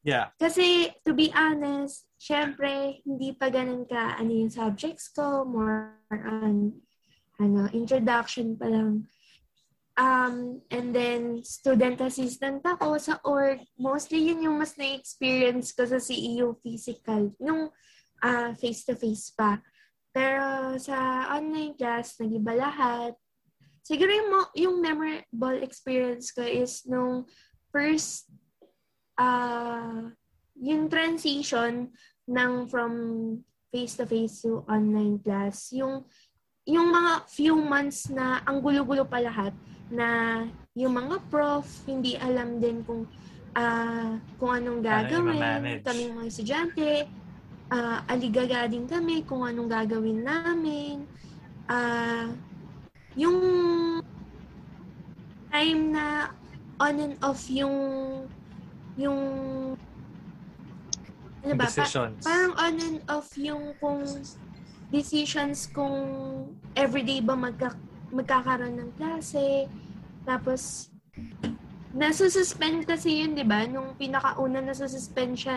Yeah. kasi, to be honest, syempre, hindi pa ganun ka, ano yung subjects ko, more on, ano, introduction pa lang. Um, and then, student assistant ako sa org. Mostly, yun yung mas na-experience ko sa CEU physical, nung ah, face-to-face pa. Pero sa online class, nag-iba lahat. Siguro yung, mo- yung memorable experience ko is nung first ah yung transition ng from face-to-face to online class, yung yung mga few months na ang gulo-gulo pa lahat na yung mga prof hindi alam din kung ah kung anong gagawin i-manage? kami mga estudyante ah aligaga din kami kung anong gagawin namin ah yung time na on and off yung yung ano ba? Pa- Decisions. parang on and off yung kung decisions kung everyday ba magka, magkakaroon ng klase. Tapos, nasususpend kasi yun, di ba? Nung pinakauna nasususpend siya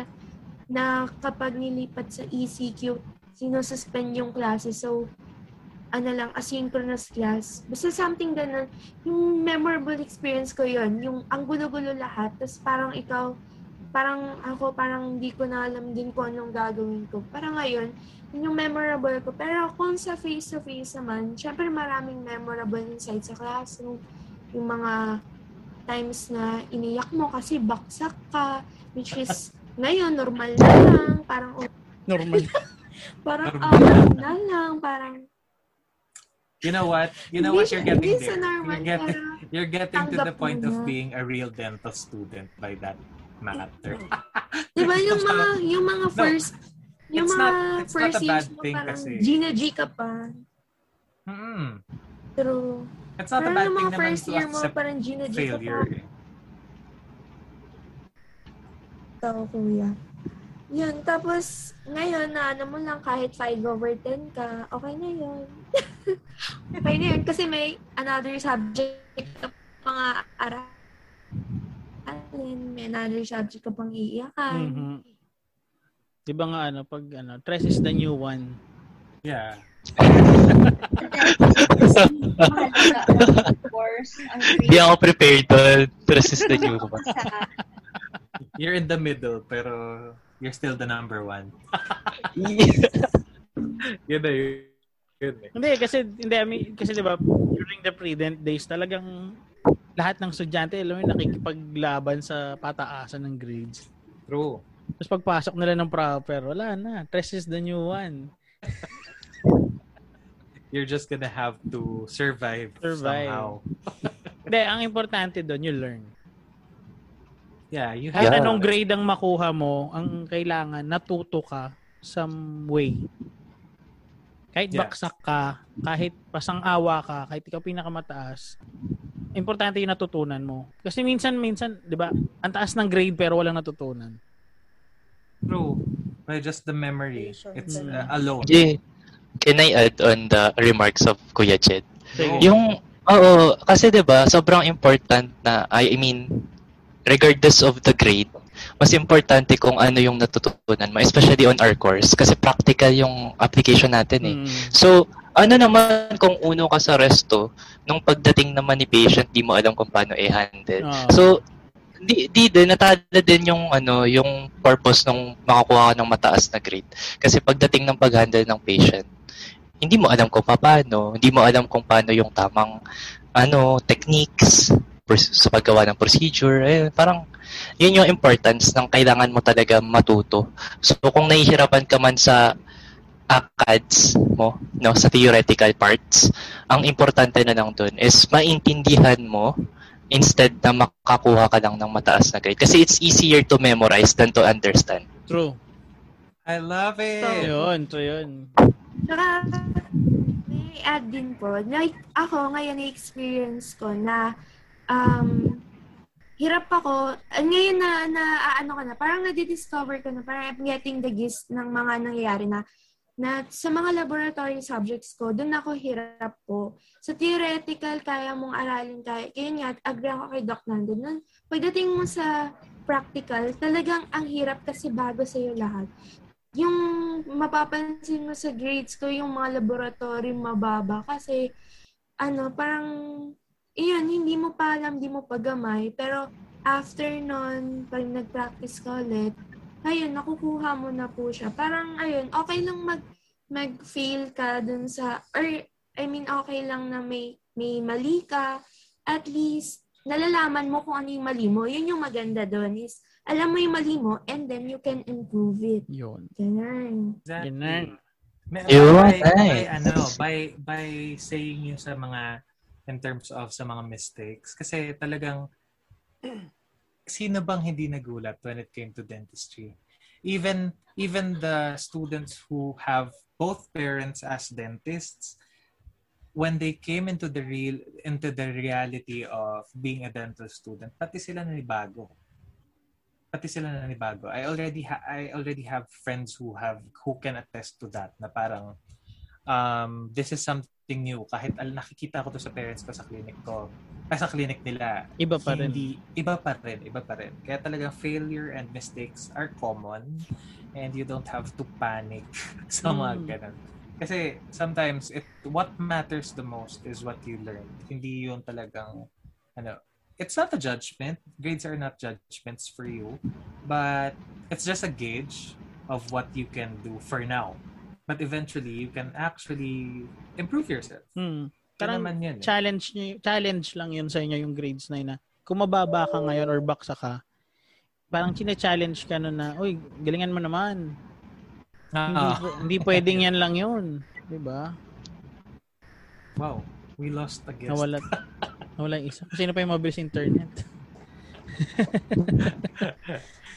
na kapag nilipat sa ECQ, sinususpend yung klase. So, ano lang, asynchronous class. Basta something ganun. Yung memorable experience ko yon Yung ang gulo-gulo lahat. Tapos parang ikaw, parang ako, parang hindi ko na alam din kung anong gagawin ko. Parang ngayon, yun yung memorable ko. Pero kung sa face-to-face naman, syempre maraming memorable insights sa classroom. Yung mga times na iniyak mo kasi baksak ka, which is ngayon, normal na lang. Parang, oh, Normal. parang, Normal ah, na lang. Parang, You know what? You know what? You're getting there. You're getting, you're getting to the point of being a real dental student by that matter. Di ba yung mga, yung mga No, first, yung it's mga not- first a years mo parang kasi. Gina G ka pa. Mm-mm. True. It's not a Pero bad yung thing mga naman first year mo parang Gina G ka pa. failure. Ikaw, kuya. Yun, tapos, ngayon, na ano mo lang, kahit 5 over 10 ka, okay na yun. okay na yun, kasi may another subject ka mga aralin, may another subject ka pang iiyakan. Mhm. Di ba nga ano, pag ano, Tres is the new one. Yeah. Hindi ako prepared to resist the new one. You're in the middle, pero you're still the number one. Yun na yun. Yun eh. Hindi, kasi, hindi, I mean, kasi di ba, during the pre-dent days, talagang lahat ng estudyante, alam mo, nakikipaglaban sa pataasan ng grades. True. Tapos pagpasok nila ng proper, wala na. Tres is the new one. You're just gonna have to survive, Survive. somehow. Hindi, ang importante doon, you learn. Yeah, you have Yeah. anong grade ang makuha mo, ang kailangan, natuto ka some way. Kahit Yeah. baksak ka, kahit pasang-awa ka, kahit ikaw pinakamataas, importante yung natutunan mo. Kasi minsan, minsan, di ba, ang taas ng grade pero walang natutunan. True. But just the memory. It's uh, alone. Yeah. Can I add on the remarks of Kuya Jed? Sige. Yung, oo, kasi 'di ba sobrang important na, I mean, regardless of the grade, mas importante kung ano yung natutunan mo, especially on our course, kasi practical yung application natin eh. Mm. So, ano naman kung uno ka sa resto, nung pagdating naman ni patient, di mo alam kung paano i-handle. Oo. So, di, di din, natala din yung, ano, yung purpose ng makakuha ka ng mataas na grade. Kasi pagdating ng pag-handle ng patient, hindi mo alam kung paano, hindi mo alam kung paano yung tamang ano, techniques sa paggawa ng procedure. Eh, parang yun yung importance ng kailangan mo talaga matuto. So kung nahihirapan ka man sa ACADS mo, no, sa theoretical parts, ang importante na lang dun is maintindihan mo instead na makakuha ka lang ng mataas na grade. Kasi it's easier to memorize than to understand. True. I love it. Yun, true yun. Saka, may add din po, like ako ngayon na-experience ko na um, hirap ako, uh, ngayon na, na ano ka na, parang nadidiscover ko na, parang I'm getting the gist ng mga nangyayari na na sa mga laboratory subjects ko, doon ako hirap po. Sa theoretical, kaya mong aralin, kaya, yun nga, agree ako kay Doc Nando. Nun, pagdating mo sa practical, talagang ang hirap kasi bago sa'yo lahat. Yung mapapansin mo sa grades ko, yung mga laboratory mababa kasi, ano, parang, iyon, hindi mo pa alam, hindi mo pa gamay, pero after nun, pag nag-practice ka ulit, ayun, nakukuha mo na po siya. Parang, ayun, okay lang mag, mag-fail ka dun sa, or, I mean, okay lang na may, may mali ka. At least, nalalaman mo kung ano yung mali mo. Yun yung maganda dun is, alam mo yung mali mo, and then you can improve it. Yun. Ganun. Exactly. Ganun. May- Yun, by, by, nice. ano, by, by saying yun sa mga, in terms of sa mga mistakes, kasi talagang, sino bang hindi nagulat when it came to dentistry? Even, even the students who have both parents as dentists, when they came into the real into the reality of being a dental student, pati sila nanibago. Pati sila nanibago. I already ha- I already have friends who have who can attest to that na parang um this is something new kahit al nakikita ko to sa parents ko sa clinic ko. Ay sa clinic nila. Iba pa rin. hindi iba pa rin iba pa rin. Kaya talaga failure and mistakes are common and you don't have to panic sa mga Mm. ganun. Kasi sometimes it what matters the most is what you learn hindi yung talagang ano it's not a judgment. Grades are not judgments for you but it's just a gauge of what you can do for now but eventually you can actually improve yourself Hmm. Parang naman yan eh. challenge nyo, challenge lang yun sa inyo yung grades na yun na kung mababa ka ngayon or baksa ka, parang chine-challenge ka nun na, uy, galingan mo naman. Hindi, Ah, pu- hindi pwedeng yan lang yun. Di ba? wow we lost a guest Nawala, nawala yung isa. Sino pa yung mabilis internet?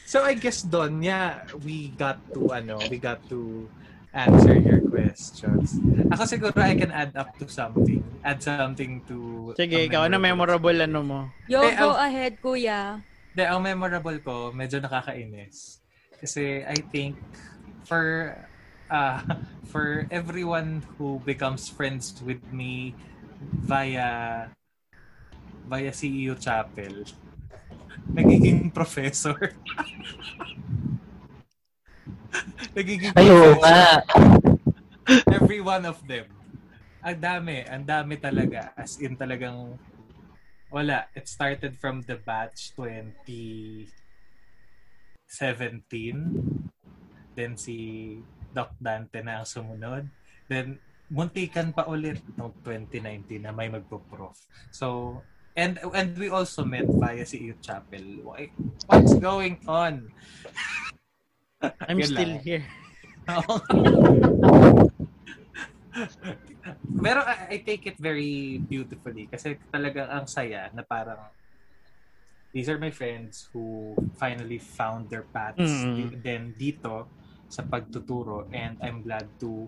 So I guess Don, yeah, we got to ano, we got to answer your questions. Ako siguro I can add up to something. Add something to Sige, ikaw, ano memorable ano mo? Yo, Eh, go ang- ahead, kuya. Hindi, ang memorable ko, medyo nakakainis. Kasi I think for uh, for everyone who becomes friends with me via via CEU Chapel, nagiging professor. nagiging Ay, oo nga. Every one of them. Ang dami, ang dami talaga. As in talagang wala. It started from the batch 2017. Then si Doc Dante na ang sumunod. Then muntikan pa ulit noong 2019 na may magpo-prof. So, and and we also met via si Youth Chapel. Why, what's going on? I'm Yun still lang. here. Pero I, take it very beautifully kasi talagang ang saya na parang these are my friends who finally found their paths Mm. di- then dito sa pagtuturo and I'm glad to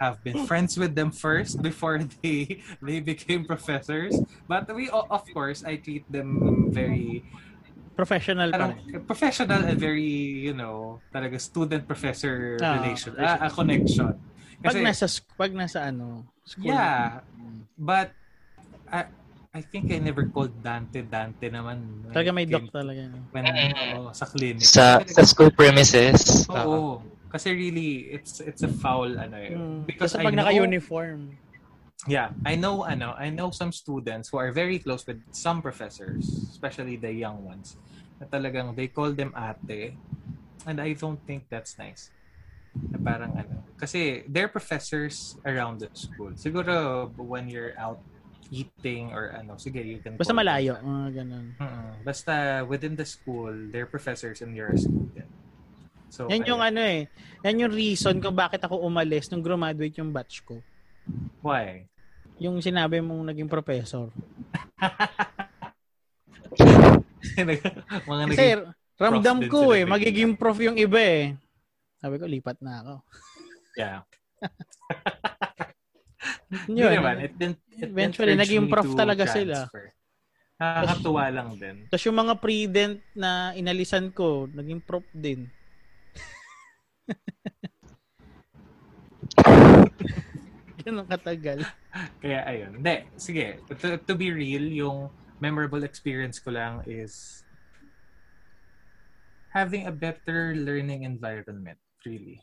have been friends with them first before they they became professors but we of course I treat them very Professional pa parang rin. professional and very, you know, talaga student-professor Ah, relation, ah, a connection. Pag Kasi, nasa, sk- pag nasa ano, school. yeah, but I, I think I never called Dante Dante naman. Talaga may doc talaga. no? When, oo, sa clinic. Sa, sa school premises. Oo. Oo. Kasi really, it's it's a foul, ano eh. Mm. Because Kasi pag naka-uniform. Yeah, I know, ano, I know some students who are very close with some professors, especially the young ones, na talagang they call them ate, and I don't think that's nice. Na parang ano, kasi they're professors around the school. Siguro when you're out eating or ano, sige, you can Basta malayo. mga ganun. Mm-mm. Basta within the school, they're professors and you're a student. So, Yan yung ayun. ano eh. Yan yung reason kung bakit ako umalis nung graduate yung batch ko. Why? Yung sinabi mong naging professor. Mga Kasi naging ramdam din ko sila eh, magiging prof yung iba eh. Sabi ko, lipat na ako. Yeah. Yun. naman. It didn't, it Eventually, naging prof talaga sila. transfer. Nakakatuwa lang din. Tapos yung mga pre-dent na inalisan ko, naging prof din. Ganun katagal. Kaya ayun. Hindi, sige. To, to be real, yung memorable experience ko lang is having a better learning environment, really.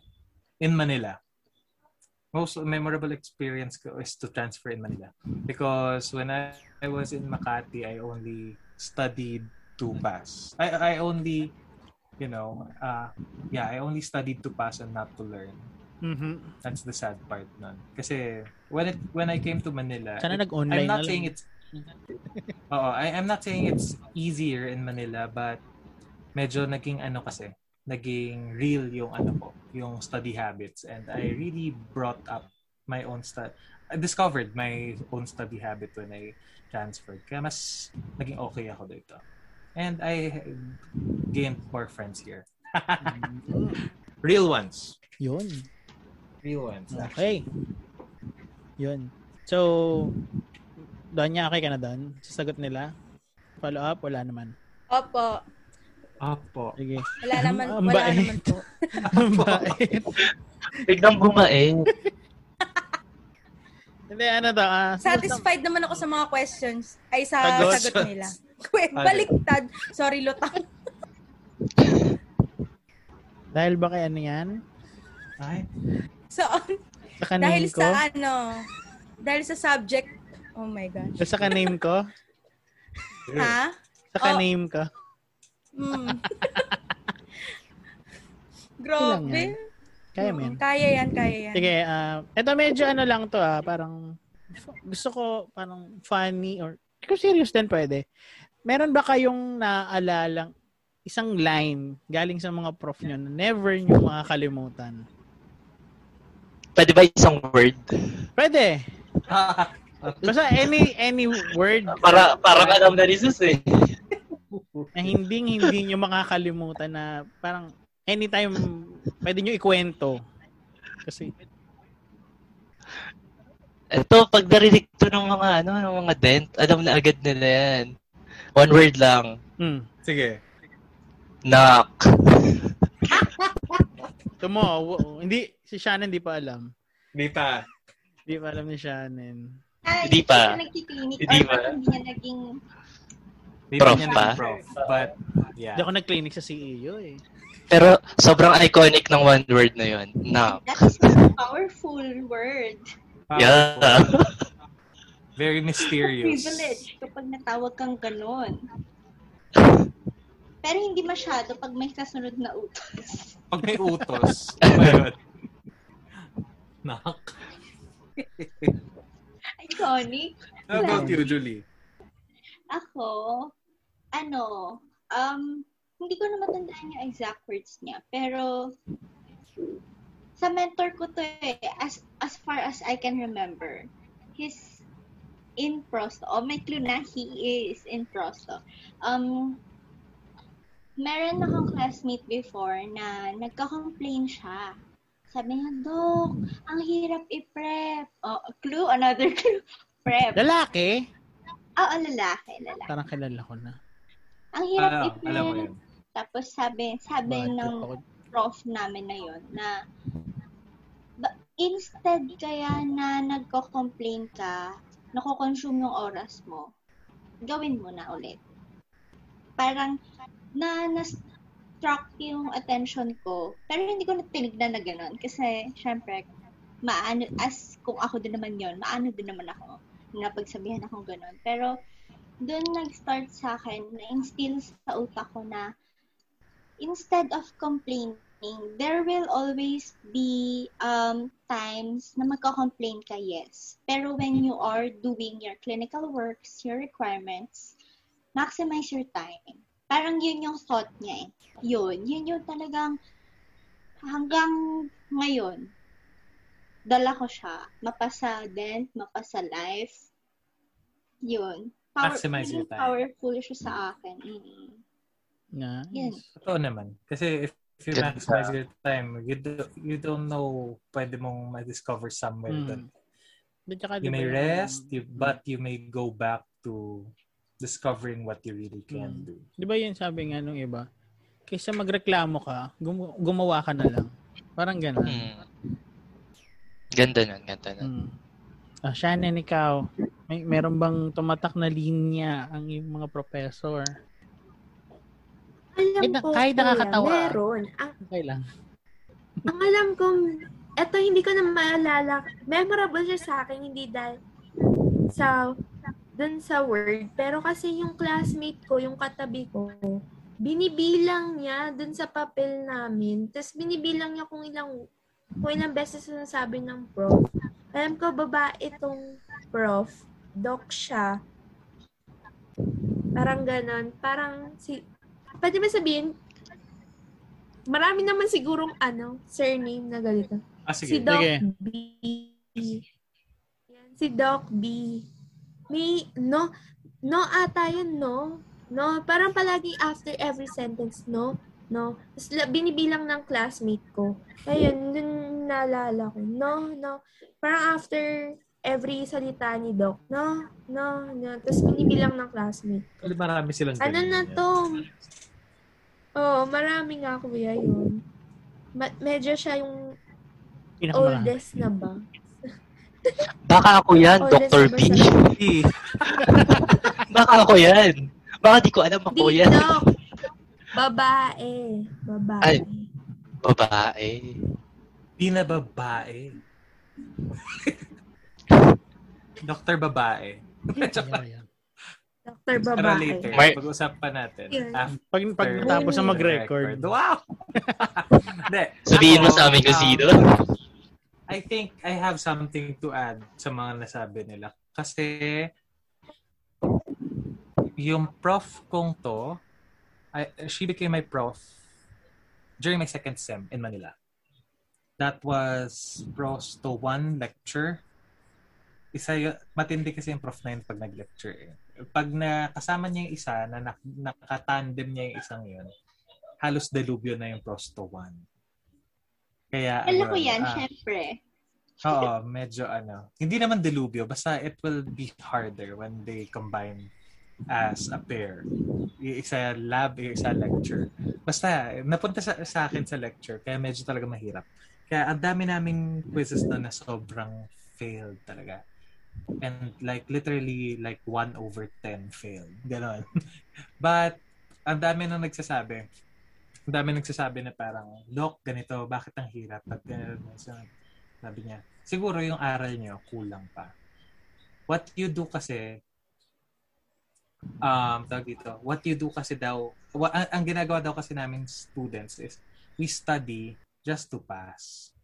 In Manila. Most memorable experience ko is to transfer in Manila. Because when I, I was in Makati, I only studied to pass. I, I only, you know, uh, yeah, I only studied to pass and not to learn. Mhm. That's the sad part nun. Kasi when it when I came to Manila, Sana it- nag-online I'm not na saying lang. it's Oo, I, I'm not saying it's easier in Manila but medyo naging ano kasi, naging real yung ano ko, yung study habits and I really brought up my own study I discovered my own study habit when I transferred. Kaya mas naging okay ako dito. And I gained more friends here. real ones. Yun. Real ones. Okay. Yun. So, doon niya, okay ka na doon? Sasagot nila? Follow up? Wala naman. Opo. Opo. Sige. Wala naman, Ang wala bait. naman po. Ang bait. Biglang bumait. Hindi, ano to? ah, Satisfied naman ako sa mga questions. Ay, sa Sagot. sagot nila. Baliktad. Sorry, lutang. Dahil ba kay ano yan? Ay, So, Sa dahil ko? sa ano, dahil sa subject, oh my gosh. Sa kaname ko? Ha? Sa kaname ko? Mm. Grabe. Kaya mo yan? Kaya yan, kaya yan. Sige, ah, ito medyo ano lang to ah, parang gusto ko parang funny or kung serious din pwede. Meron ba kayong naalalang isang line galing sa mga prof nyo na never nyo makakalimutan? Pwede ba isang word? Pwede. Basta any any word Para, parang alam na ni Sus eh. na hindi hindi nyo makakalimutan na parang anytime pwede nyo ikwento. Kasi Ito, pag narinig to ng mga, ano, ng mga dent, alam na agad nila yan. One word lang. hmm, sige. Knock. ito mo, w- hindi si Shannon hindi pa alam. Di pa. Hindi pa alam ni Shannon. Ay, Hindi pa. Hindi pa. Hindi niya naging... Prof pa? naging Prof. But, yeah. Hindi ako nag-clinic sa CEO eh. Pero sobrang iconic ng one word na yun. Knock. That is a powerful word. Yeah. Very mysterious. Privilege kapag natawag kang ganon. Pero hindi masyado pag may kasunod na utos. Pag may utos. Knock. Iconic. How about you, Julie? Ako, ano, um, hindi ko na matandaan yung exact words niya. Pero, sa mentor ko to eh, as, as far as I can remember, he's in prosto. O, may clue na he is in prosto. Um, meron akong classmate before na nagka-complain siya. Sabi niya, Dok, ang hirap i-prep. Oh, clue, another clue. Prep. Lalaki? Oo, lalaki, lalaki. Parang kilala ko na. Ang hirap Ah, i-plan. alam mo yun. Tapos sabi, sabi Bad ng ako. prof namin na yon na ba- instead kaya na nagko-complain ka, nako-consume yung oras mo, gawin mo na ulit. Parang na na-struck yung attention ko, pero hindi ko na tinignan na gano'n. Kasi, syempre, maano, as kung ako din naman yon maano din naman ako na pagsabihan akong gano'n. Pero, doon nag-start sa akin, na-instill sa utak ko na instead of complaining, there will always be um, times na magka-complain ka, yes. Pero when you are doing your clinical works, your requirements, maximize your time. Parang yun yung thought niya eh. Yun. Yun yung talagang hanggang ngayon, dala ko siya. Mapasa dent, mapasa life. Yun. Maximize your yun, time. Powerful siya sa akin. Mm. Nice. Yan. Totoo naman. Kasi if, if you maximize your time, you, do, you don't know pwede mong ma-discover somewhere Mm. that you may rest, you, but you may go back to discovering what you really can Mm. do. Di ba yun sabi nga nung iba? Kaysa magreklamo ka, gum- gumawa ka na lang. Parang gano'n. Mm. Ganda nun, ganda nun. Mm. Ah, Shannon, ikaw, may meron bang tumatak na linya ang iyong mga professor? Alam Kahit ko, kahit nakakatawa. meron. Ang, Okay lang. ang alam ko, eto hindi ko na maalala. Memorable siya sa akin, hindi dahil sa dun sa word. Pero kasi yung classmate ko, yung katabi ko, binibilang niya dun sa papel namin. Tapos binibilang niya kung ilang kung ilang beses na nasabi ng prof. Alam ko, babae itong prof. Doc siya. Parang ganon. Parang si... Pwede ba sabihin, marami naman sigurong ano, surname na ganito. Ah, Si sige. Doc Sige. B. Yan, si Doc B. May, no, no ata yun, no? No, parang palagi after every sentence, no? No. Tapos la- binibilang ng classmate ko. Ayun, dun naalala ko. No, no. Parang after every salita ni Doc. No, no, no. Tapos binibilang ng classmate. Actually, marami silang Ano na to? Oo, marami nga kuya yun. Ma- medyo siya yung oldest na ba? Baka ako yan, Oldest Dr. B. Baka ako yan. Baka di ko alam ako Di, yan. Babae. Babae. Ay. Babae. Di na babae. Doktor babae. Dr. Babae. later, Mar- pag-usapan natin. After Pag, pag natapos na mag-record. Wow! Hindi. Sabihin mo sa amin kung sino. I think I have something to add sa mga nasabi nila. Kasi yung prof kong to, I, she became my prof during my second sem in Manila. That was pros to one lecture. Isa y- matindi kasi yung prof na yun pag nag-lecture. Eh. Pag nakasama niya yung isa, na nak- nakatandem niya yung isang yun, halos delubyo na yung pros to one. Kaya, Alam ko ayun, yan, ah, syempre. Oo, medyo ano. Hindi naman delubyo, basta it will be harder when they combine as a pair. Isa lab, isa lecture. Basta, napunta sa, sa akin sa lecture, kaya medyo talaga mahirap. Kaya ang dami naming quizzes na na sobrang failed talaga. And like literally like 1 over 10 failed. Ganon. But ang dami nang nagsasabi. Ang dami nagsasabi na parang, Look, ganito, bakit ang hirap? At ganito, so, sabi niya, siguro yung aral niyo kulang pa. What you do kasi, um, tawag dito, what you do kasi daw, wa, ang, ang ginagawa daw kasi namin students is, we study just to pass.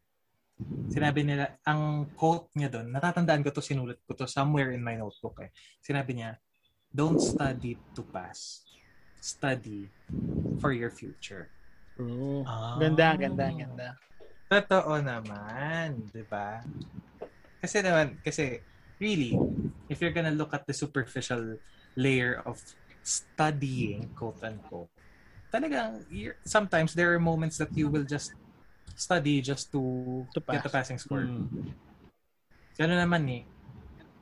Sinabi nila, ang quote niya doon, natatandaan ko to, sinulat ko to somewhere in my notebook eh. Sinabi niya, don't study to pass. Study for your future. True. Ah. Ganda, ganda, ganda. Totoo naman, 'di ba? Kasi naman, kasi really, if you're gonna look at the superficial layer of studying, quote unquote, talagang, you're, sometimes there are moments that you will just study just to, To get a pass. passing score. Mm. Gano'n naman eh.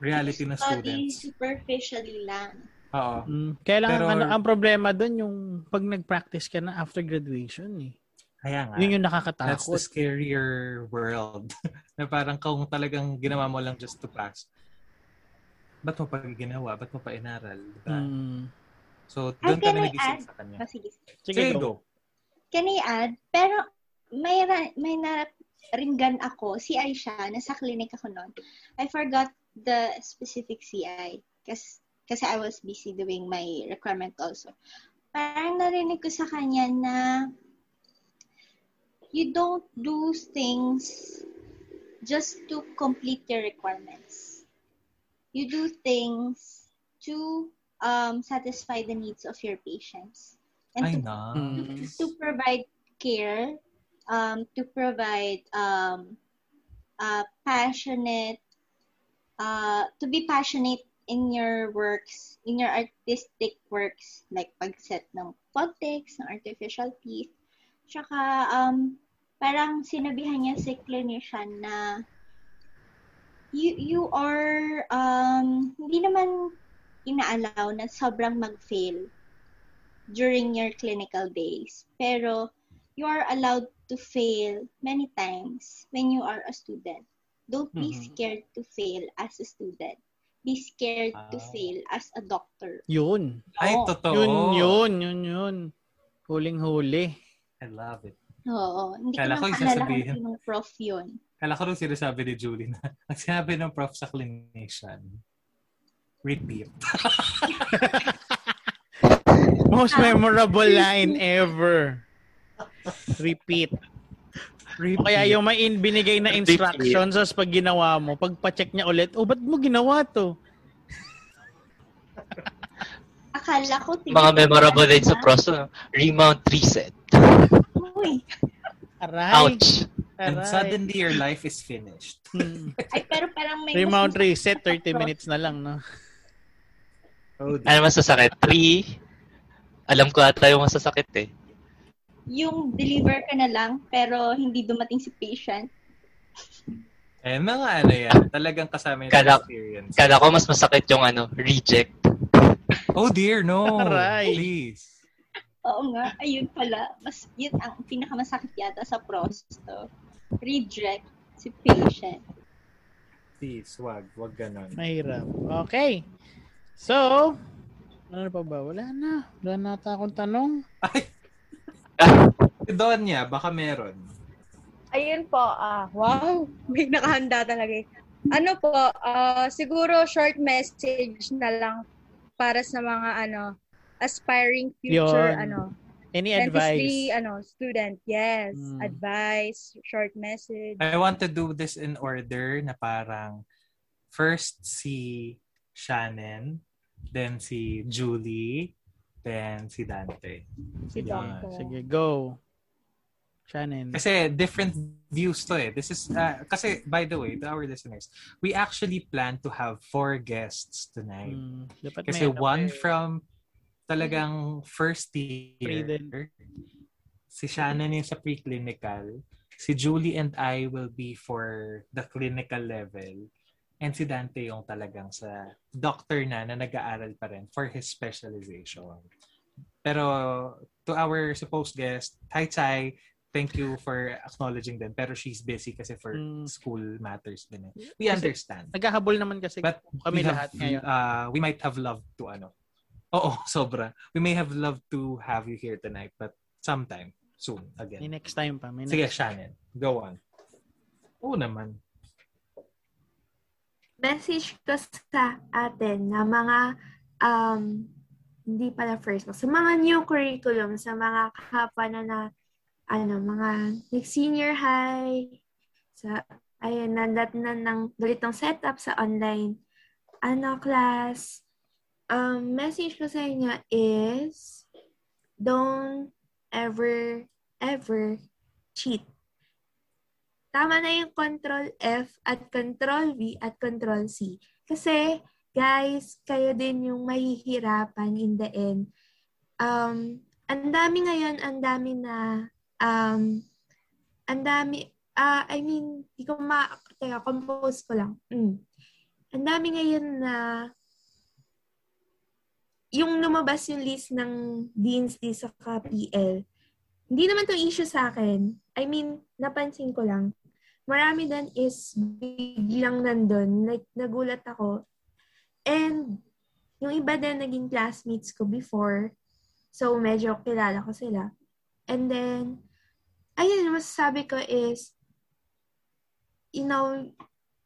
Reality Study students. superficially lang. Oo. Mm, kaya lang Pero- ang, ang problema doon yung pag nag-practice ka na after graduation eh. Kaya nga. Yun yung That's the nakakatakot. scarier world. na parang kung talagang ginawa mo lang just to pass, ba't mo pa ginawa? Ba't mo pa inaral? Diba? Mm. So, Ay, doon ka can na I nagising add? sa kanya. Oh, sige. Sige, Sige, go. go. Can I add? Pero may, ra- may naringgan ako, CI siya, nasa clinic ako noon. I forgot the specific CI kasi, kasi I was busy doing my requirement also. Parang narinig ko sa kanya na you don't do things just to complete your requirements. You do things to um, satisfy the needs of your patients. And Ay, to. Mm. to provide care, um, to provide um, uh, passionate, uh, to be passionate in your works, in your artistic works, like pagset ng podtex, ng artificial teeth. Tsaka, um, parang sinabihan niya si clinician na you, you are, um, hindi naman inaalaw na sobrang mag-fail during your clinical days. Pero you are allowed to fail many times when you are a student. Don't be Mhm. scared to fail as a student. Be scared to Ah. fail as a doctor. Yun. Ay, Oo. totoo. Yun, yun, yun, yun. Huling-huli. I love it. Oo. Hindi Kala ko yung maalala kung sinong prof yun. Kala ko rin sinasabi ni Julie na ang sinabi ng prof sa clinician, repeat. Most memorable line ever. Repeat. Repeat. O kaya yung may in, binigay na instructions, tapos pag ginawa mo, pag pa-check niya ulit, oh, ba't mo ginawa to? Akala ko... Mga memorable din sa na- proso. Remount reset. Uy. Aray. Ouch. And aray. suddenly your life is finished. Hmm. Ay, pero parang may... Remount mas- reset, 30 minutes na lang, no? Oh, Ano masasakit? Three. Alam ko ata yung masasakit eh. Yung deliver ka na lang, pero hindi dumating si patient. Eh, mga ano yan, talagang kasama yung Kala- experience. Kala ko mas masakit yung ano, reject. Oh dear, no. Aray. Please. Oo nga, ayun pala. Mas, yun ang pinakamasakit yata sa prosto. Reject si patient. Please, wag. Wag ganon. Mahirap. Okay. So, ano pa ba? Wala na. Wala na ata akong tanong. Ay! Si Donya, baka meron. Ayun po, ah, wow, may nakahanda talaga. eh. Ano po, ah, siguro short message na lang para sa mga ano, aspiring future Yun. ano, Any dentistry advice? ano, student. Yes, Hmm. advice, short message. I want to do this in order na parang first si Shannon, then si Julie, then si Dante. Si Sige, Doctor. sige, go. Shannon. Kasi different views to eh. This is, uh, kasi by the way, to our listeners, we actually plan to have four guests tonight. Dapat may Kasi ano one kayo. from talagang first year, Pre-dent. si Shannon yung sa preclinical, si Julie and I will be for the clinical level, and si Dante yung talagang sa doctor na na nag-aaral pa rin for his specialization. Pero to our supposed guest, hi Chai, thank you for acknowledging them. Pero she's busy kasi for Mm. school matters din. eh. We Kasi- understand. Naghahabol naman kasi But kami we have, lahat ngayon. Uh, we might have loved to ano. Oo, sobra. We may have loved to have you here tonight, but sometime soon May again. next time pa. May Sige, next Shannon. Go on. Oo naman. Message ko sa atin na mga um, hindi pala first sa mga new curriculum, sa mga kapwa na na ano, mga like senior high, sa ayun, nandat na ng ganitong setup sa online ano class. Um, message ko sa inyo is don't ever, ever cheat tama na yung control F at control V at control C. Kasi, guys, kayo din yung mahihirapan in the end. Um, ang dami ngayon, ang dami na, um, ang dami, ah, I mean, di ko ma, teka, compose ko lang. Mm. Ang dami ngayon na yung lumabas yung list ng deans di sa PL, hindi naman to issue sa akin. I mean, napansin ko lang. Marami din is biglang nandun. Like, nagulat ako. And, yung iba din naging classmates ko before. So, medyo kilala ko sila. And then, ayun, masasabi ko is, you know,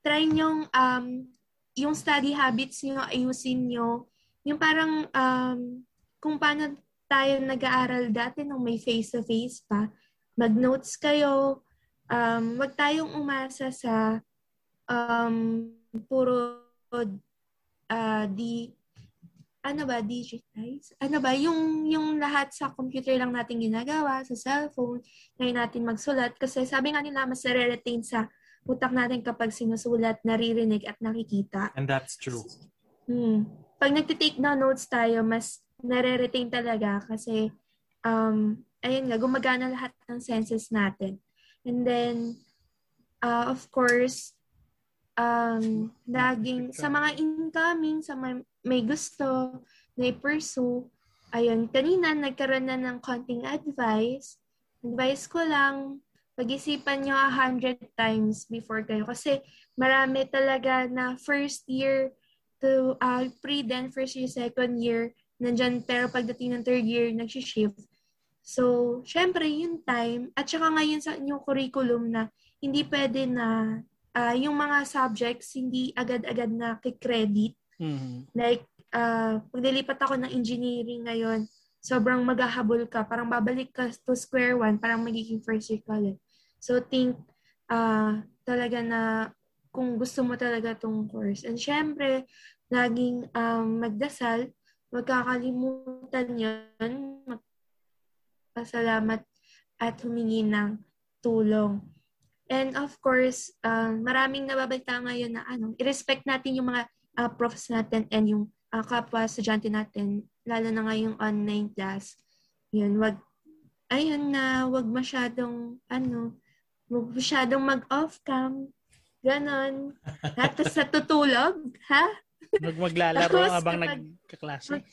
try nyong, um, yung study habits nyo, ayusin nyo. Yung parang, um, kung paano tayo nag-aaral dati nung may face-to-face pa, mag-notes kayo, um, wag tayong umasa sa um, puro uh, di ano ba, digitize? Ano ba, yung, yung lahat sa computer lang natin ginagawa, sa cellphone, ngayon natin magsulat. Kasi sabi nga nila, mas nare-retain sa utak natin kapag sinusulat, naririnig at nakikita. And that's true. Hmm. Pag nagtitake na notes tayo, mas nare-retain talaga kasi, um, ayun nga, gumagana lahat ng senses natin. And then, uh, of course, um, laging sa mga incoming, sa may, may gusto, may pursue, ayun, kanina nagkaroon na ng konting advice. Advice ko lang, pag-isipan nyo a hundred times before kayo. Kasi marami talaga na first year to uh, pre then first year, second year, nandyan, pero pagdating ng third year, nag-shift. So, syempre, yung time, at saka ngayon sa inyong curriculum na hindi pwede na uh, yung mga subjects hindi agad-agad na kikredit. Mm-hmm. Like, uh, paglilipat ako ng engineering ngayon, sobrang maghahabol ka. Parang babalik ka to square one, parang magiging first year ka ulit. So, think uh, talaga na kung gusto mo talaga tong course. And syempre, laging um, magdasal, magkakalimutan yun, magpasalamat at humingi ng tulong. And of course, uh, maraming nababalita ngayon na ano, i-respect natin yung mga uh, profs natin and yung uh, kapwa estudyante natin, lalo na ngayong online class. Yun, wag ayun na, wag masyadong ano, wag masyadong mag-off cam. Ganon. Tapos sa tutulog, ha? Wag maglalaro habang nagkaklase.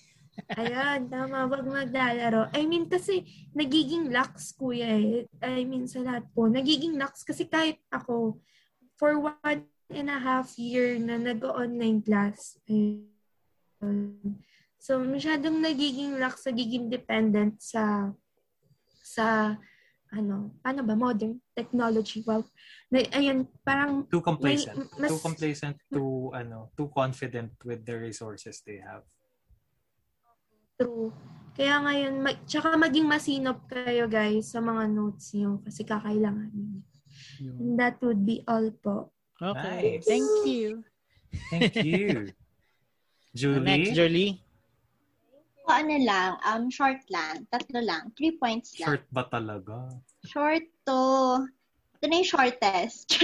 Ayan, tama. Wag maglalaro. I mean, kasi nagiging lax, kuya eh. I mean, sa lahat po. Nagiging lax kasi kahit ako, for one and a half year na nag-online class. Ayun. So, masyadong nagiging lax, nagiging dependent sa sa ano, paano ba, modern technology. Wow. Na, ayun, parang Too complacent. mas- too complacent, too, ano, too confident with the resources they have. True. Kaya ngayon, mag, tsaka maging masinop kayo guys sa mga notes niyo kasi kakailangan niyo. And that would be all po. Okay. Nice. Thank you. Thank you. Julie? Next, Jolie. O ano lang, um, short lang. Tatlo lang. Three points lang. Short ba talaga? Short to. Ito na yung shortest.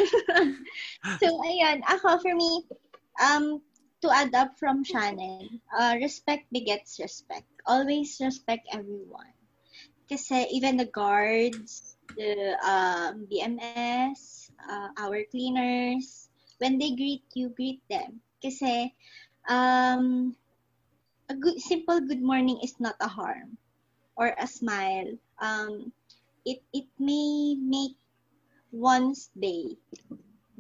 so, ayun. Ako, for me, um, to add up from Shannon, uh, respect begets respect. Always respect everyone. Kasi even the guards, the um, BMS, uh, our cleaners, when they greet you, greet them. Kasi um, a good, simple good morning is not a harm or a smile. Um, it it may make one's day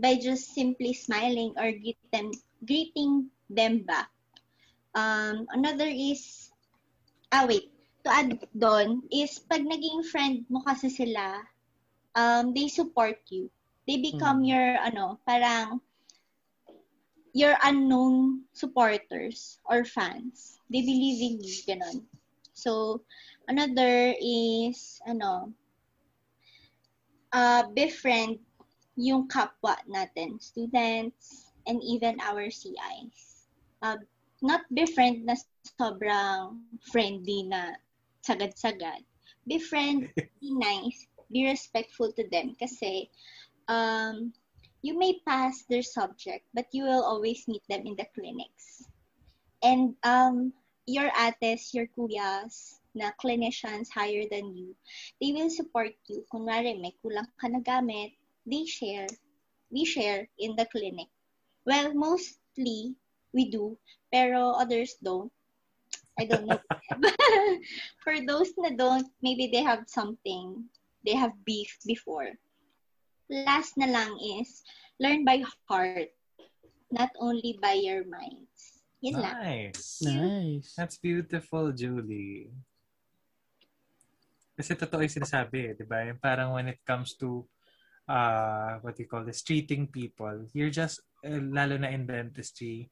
by just simply smiling or greet them, greeting them back. Um, another is, ah wait, to add doon is pag naging friend mo kasi sila, um, they support you. They become Mm. your, ano, parang, your unknown supporters or fans. They believe in you, ganon. So, another is, ano, uh, befriend yung kapwa natin, students, and even our CIs. Uh, not befriend na sobrang friendly na sagad-sagad. Befriend, be nice, be respectful to them kasi um, you may pass their subject, but you will always meet them in the clinics. And um, your ates, your kuyas, na clinicians higher than you, they will support you. Kunwari, may kulang ka na gamit, they share. We share in the clinic. Well, mostly, we do, pero others don't. I don't know. For those na don't, maybe they have something, they have beef before. Last na lang is, learn by heart, not only by your minds. Yun lang. Nice. Nice. That's beautiful, Julie. Kasi totoo yung sinasabi, eh, di ba? Parang when it comes to uh, what you call this, treating people, you're just, eh, lalo na in dentistry,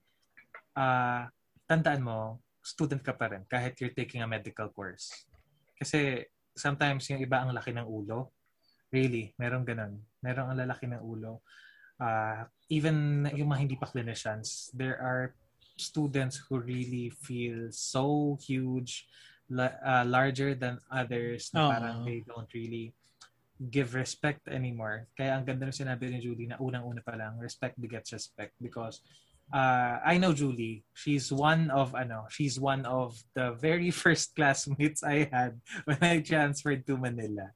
uh, tandaan mo, student ka pa rin kahit you're taking a medical course. Kasi sometimes yung iba ang laki ng ulo. Really, meron ganun. Meron ang lalaki ng ulo. Uh, even yung mga hindi pa clinicians, there are students who really feel so huge, la- uh, larger than others na Oo. parang they don't really give respect anymore. Kaya ang ganda ng sinabi ni Julie na unang-una pa lang, respect begets respect because uh, I know Julie. She's one of ano, she's one of the very first classmates I had when I transferred to Manila.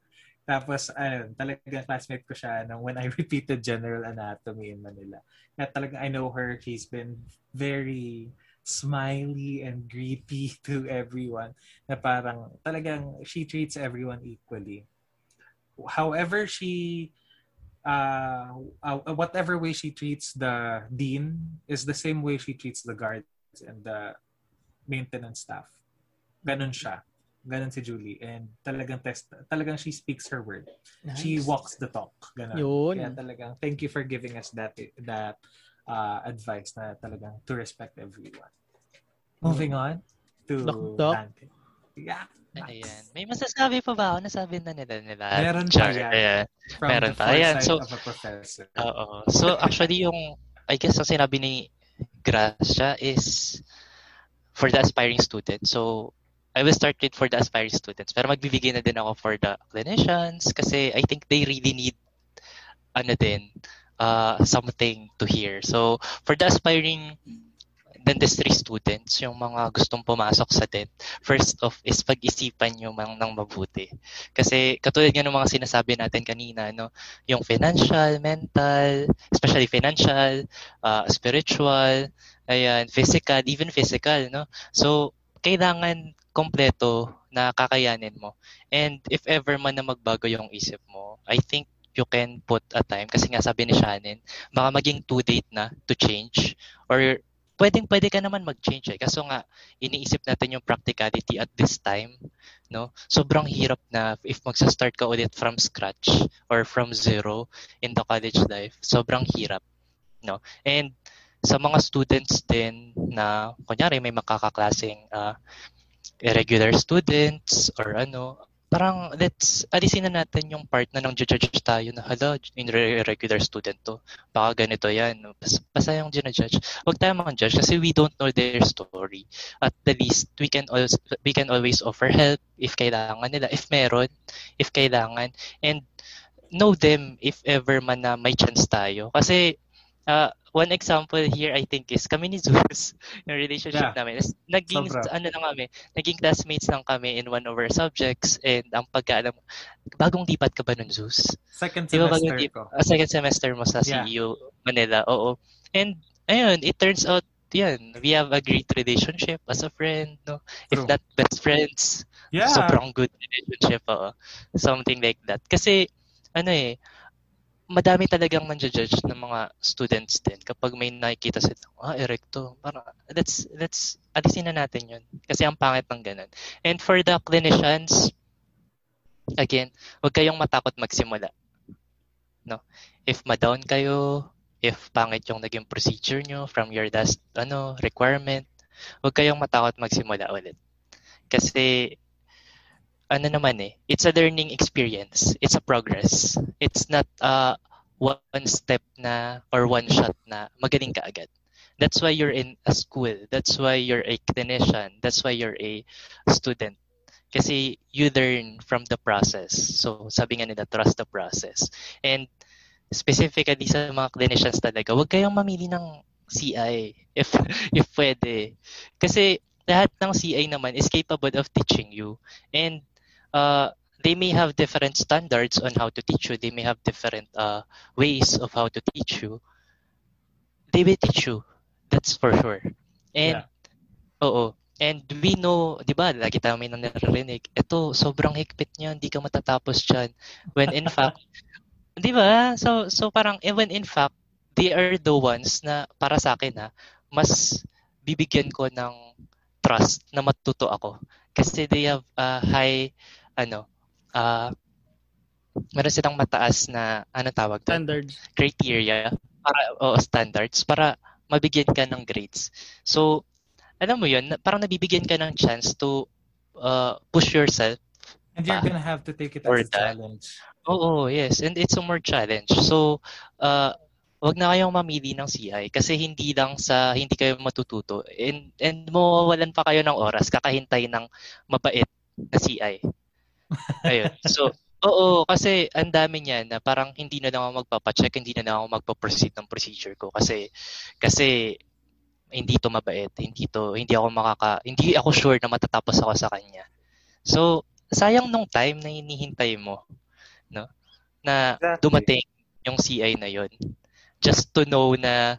Tapos, ayun, talagang classmate ko siya nung when I repeated general anatomy in Manila. Kaya talagang I know her. She's been very smiley and greedy to everyone na parang talagang she treats everyone equally. However she uh, uh, whatever way she treats the dean is the same way she treats the guards and the maintenance staff. Ganon siya. Ganon si Julie. And talagang test, talagang she speaks her word. She walks the talk. Ganon. Yun. Kaya talagang thank you for giving us that that uh, advice na talagang to respect everyone. Moving on to Doc, Doc. Dante. Yeah. Ayan. May masasabi pa ba ako? Nasabi na nila nila. Meron pa yan. Ayan. From Meron the pa. Ayan, so- of a professor. Oo. So actually yung I guess ang sinabi ni Gracia is for the aspiring students. So I will start with for the aspiring students. Pero magbibigay na din ako for the clinicians kasi I think they really need ano din uh, something to hear. So for the aspiring dentistry students, yung mga gustong pumasok sa dent, first off is pag-isipan nyo mang ng mabuti. Kasi katulad nga ng mga sinasabi natin kanina, no, yung financial, mental, especially financial, uh, spiritual, ayan, physical, even physical, no? So, kailangan kompleto na kakayanin mo. And if ever man na magbago yung isip mo, I think you can put a time, kasi nga sabi ni Shannon, baka maging too late na to change, or pwedeng pwede ka naman mag-change eh. Kaso nga, iniisip natin yung practicality at this time, no? Sobrang hirap na if magsa-start ka ulit from scratch or from zero in the college life. Sobrang hirap, no? And sa mga students din na, kunyari may makakaklaseng uh, irregular students or ano, parang let's alisin na natin yung part na nang judge tayo na hala, irregular student to. Baka ganito yan. Basta, yung judge. Huwag tayo mga judge kasi we don't know their story. At the least, we can always, we can always offer help if kailangan nila. If meron, if kailangan. And know them if ever man na may chance tayo. Kasi uh, one example here I think is kami ni Zeus, yung relationship Yeah. namin. Is, naging, Sobra. ano lang kami, naging classmates lang kami in one of our subjects and ang pagkaalam, bagong lipat ka ba nun, Zeus? Second semester lip- ko. ah, second semester mo sa Yeah. CU Manila, oo. And, ayun, it turns out, yan, we have a great relationship as a friend, no? If True. not best friends, Yeah. sobrang good relationship, oo. Something like that. Kasi, ano eh, madami talagang nanjudge ng mga students din kapag may nakikita sila, ah, erecto. Parang, let's, let's, alisin na natin yun. Kasi ang pangit ng ganun. And for the clinicians, again, huwag kayong matakot magsimula. No? If ma-down kayo, if pangit yung naging procedure nyo from your last ano, requirement, huwag kayong matakot magsimula ulit. Kasi, ano naman eh, it's a learning experience. It's a progress. It's not uh, one step na or one shot na magaling ka agad. That's why you're in a school. That's why you're a clinician. That's why you're a student. Kasi you learn from the process. So sabi nga nila, trust the process. And specifically sa mga clinicians talaga, huwag kayong mamili ng CI if if pwede. Kasi lahat ng CI naman is capable of teaching you. And uh, they may have different standards on how to teach you. They may have different uh, ways of how to teach you. They will teach you. That's for sure. And, oo. And we know, di ba, lagi tayo may naririnig, ito, sobrang higpit niya, hindi ka matatapos dyan. When in fact, di ba? So, so parang, eh, when in fact, they are the ones na, para sa akin ha, mas bibigyan ko ng trust na matuto ako. Kasi they have a high, ano, uh, meron silang mataas na, ano tawag doon? Standards. criteria para o standards para mabigyan ka ng grades. So, alam mo 'yun, na- parang nabibigyan ka ng chance to uh, push yourself. And you're Pa. gonna have to take it as a that. challenge. Oo, yes, and it's a more challenge. So, uh, wag na kayong mamili ng CI kasi hindi lang sa hindi kayo matututo and and mawawalan pa kayo ng oras kakahintay ng mabait na CI. Ayun. So, oo, kasi ang dami niyan na parang hindi na lang ako magpapacheck, hindi na lang ako magpa-proceed ng procedure ko kasi kasi hindi to mabait, hindi to hindi ako makaka hindi ako sure na matatapos ako sa kanya. So, sayang nung time na hinihintay mo, no? Na dumating yung CI na yon. Just to know na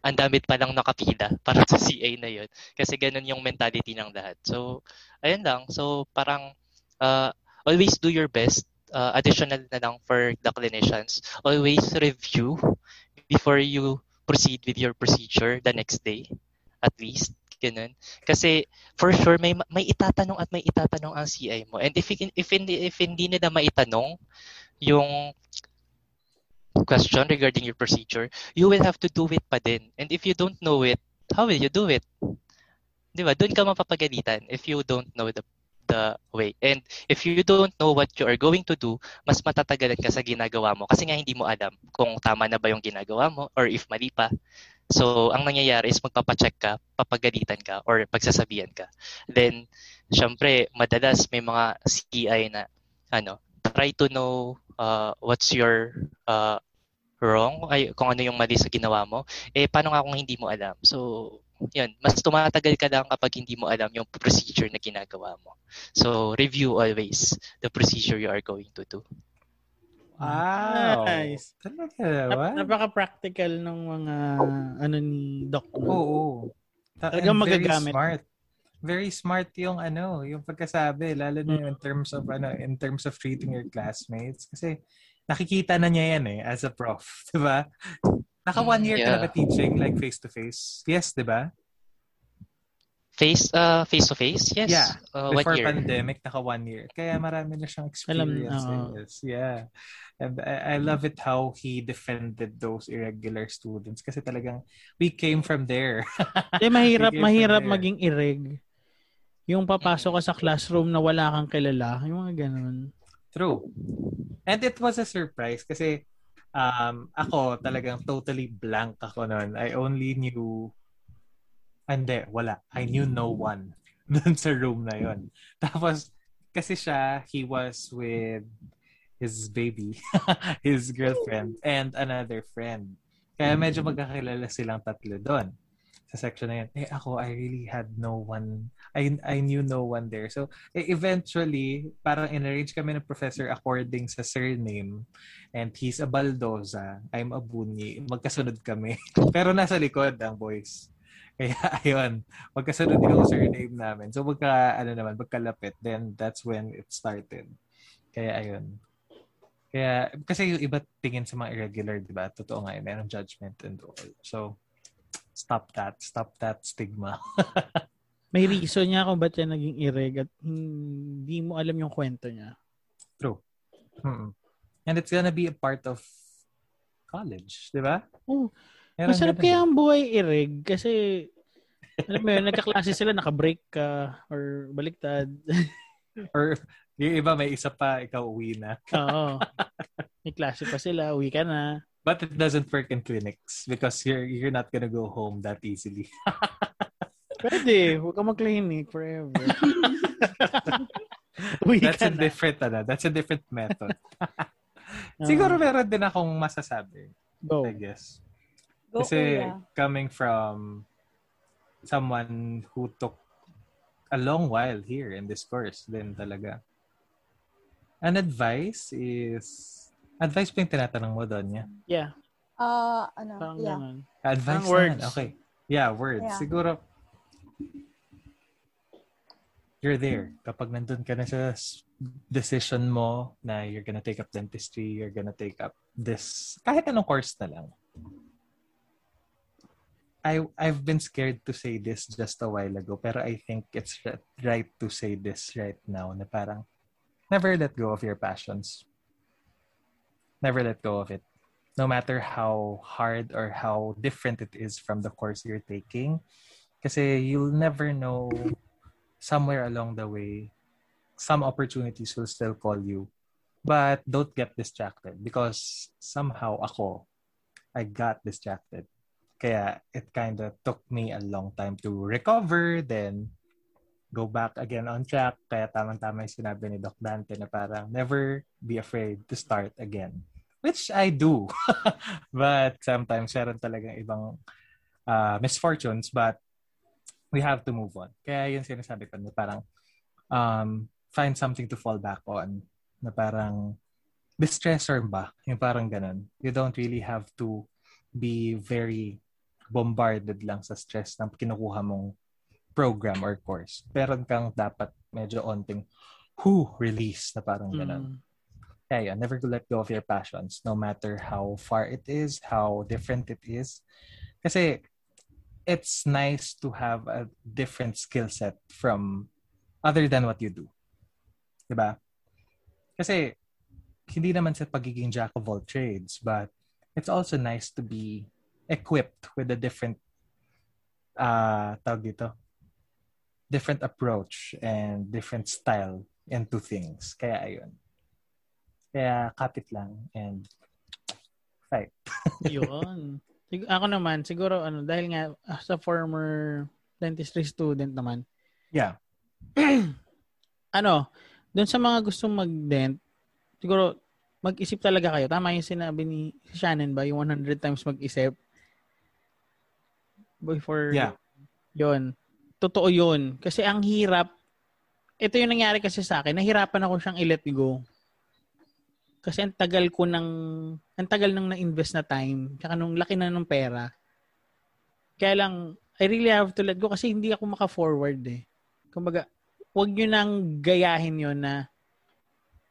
ang damit pa lang nakapila para sa CA na yon. Kasi ganun yung mentality ng lahat. So, ayun lang. So, parang uh, always do your best. Uh, additional na lang for the clinicians. Always review before you proceed with your procedure the next day. At least. Ganun. Kasi for sure may may itatanong at may itatanong ang CI mo. And if if hindi if hindi nila maitanong yung question regarding your procedure, you will have to do it pa din. And if you don't know it, how will you do it? Di ba? Doon ka mapapagalitan if you don't know the the way. And if you don't know what you are going to do, mas matatagalan ka sa ginagawa mo kasi nga hindi mo alam kung tama na ba yung ginagawa mo or if mali pa. So, ang nangyayari is magpapacheck ka, papagalitan ka, or pagsasabihan ka. Then, syempre, madalas may mga CI na, ano, try to know uh, what's your uh, wrong, ay, kung ano yung mali sa ginawa mo. Eh, paano nga kung hindi mo alam? So, yun, mas tumatagal ka lang kapag hindi mo alam yung procedure na ginagawa mo. So, review always the procedure you are going to do. Wow. Nice. Talaga, Nap- what? napaka-practical ng mga ano ni Doc. no? Oo. Ta- Talagang and very magagamit. smart. Very smart yung ano, yung pagkasabi, lalo na Mm. in terms of ano, in terms of treating your classmates kasi nakikita na niya yan eh as a prof, 'di ba? Naka one year ka na Yeah. ba teaching like face to face? Yes, 'di ba? Face, uh, face to face? Yes. Yeah. Uh, Before year? pandemic, naka one year. Kaya marami na siyang experience. oo. yes. Yeah. And I, I love it how he defended those irregular students kasi talagang we came from there. Eh, mahirap, mahirap maging ireg. Yung papasok ka sa classroom na wala kang kilala. Yung mga ganun. True. And it was a surprise kasi um, ako talagang totally blank ako noon. I only knew hindi, wala. I knew no one dun sa room na yon. Tapos, kasi siya, he was with his baby, his girlfriend, and another friend. Kaya medyo magkakilala silang tatlo doon sa section na yun. Eh ako, I really had no one, I, I knew no one there. So, eh, eventually, parang in-arrange kami ng professor according sa surname. And he's a Baldoza, I'm a Bunyi. Magkasunod kami. Pero nasa likod ang boys. Kaya ayun, magkasunod yung surname namin. So magka, ano naman, magkalapit. Then that's when it started. Kaya ayun. Kaya, kasi yung iba tingin sa mga irregular, di ba? Totoo nga, eh, merong judgment and all. So, stop that. Stop that stigma. May reason niya kung ba't siya naging ireg at hindi mo alam yung kwento niya. True. Mm-mm. And it's gonna be a part of college, di ba? Oh, Masarap kaya ang buhay ireg kasi alam mo yun, nagkaklase sila, naka-break ka or baliktad. Or yung iba may isa pa, ikaw uwi na. Oo. May klase pa sila, uwi ka na. But it doesn't work in clinics because you're you're not gonna go home that easily. Pwede, huwag ka mag-clinic forever. uwi That's ka a na. different ano, that's a different method. Siguro meron din akong masasabi, Go. I guess. Go, Kasi kuya. coming from someone who took a long while here in this course din talaga. An advice is advice pa yung tinatanong mo doon niya. Yeah, Ah, ano, parang yeah. ganun. Advice Parang words. naman. Okay. Yeah, words. Yeah. Siguro you're there. Kapag nandun ka na sa decision mo na you're gonna take up dentistry, you're gonna take up this, kahit anong course na lang. I, I've been scared to say this just a while ago, pero I think it's ri- right to say this right now na parang never let go of your passions. Never let go of it. No matter how hard or how different it is from the course you're taking. Kasi you'll never know somewhere along the way, some opportunities will still call you. But don't get distracted because somehow ako, I got distracted. Kaya it kind of took me a long time to recover, then go back again on track. Kaya tamang-tama yung sinabi ni Doc Dante na parang never be afraid to start again. Which I do. but sometimes meron talagang ibang uh, misfortunes but we have to move on. Kaya yun sinasabi ko na parang um, find something to fall back on na parang distressor ba? Yung parang ganun. You don't really have to be very bombarded lang sa stress ng kinukuha mong program or course. Meron kang dapat medyo onting who release na parang ganun. Mm. Kaya yun, never to let go of your passions no matter how far it is, how different it is. Kasi it's nice to have a different skill set from other than what you do. Diba? Kasi hindi naman sa pagiging jack of all trades, but it's also nice to be equipped with a different uh tawag dito different approach and different style into things. Kaya ayun. Kaya kapit lang and fight. Yun. Sig- Ako naman, siguro, ano, dahil nga, as a former dentistry student naman, Yeah. ano, dun sa mga gustong mag-dent, siguro, mag-isip talaga kayo. Tama yung sinabi ni Shannon ba, yung 100 times mag-isip. Before, Yeah. yun. Totoo yun. Kasi ang hirap, ito yung nangyari kasi sa akin, nahirapan ako siyang i-let go. Kasi ang tagal ko ng, ang tagal nang na-invest na time, tsaka nung laki na ng pera. Kaya lang, I really have to let go kasi hindi ako maka-forward eh. Kumbaga, wag nyo nang gayahin yon na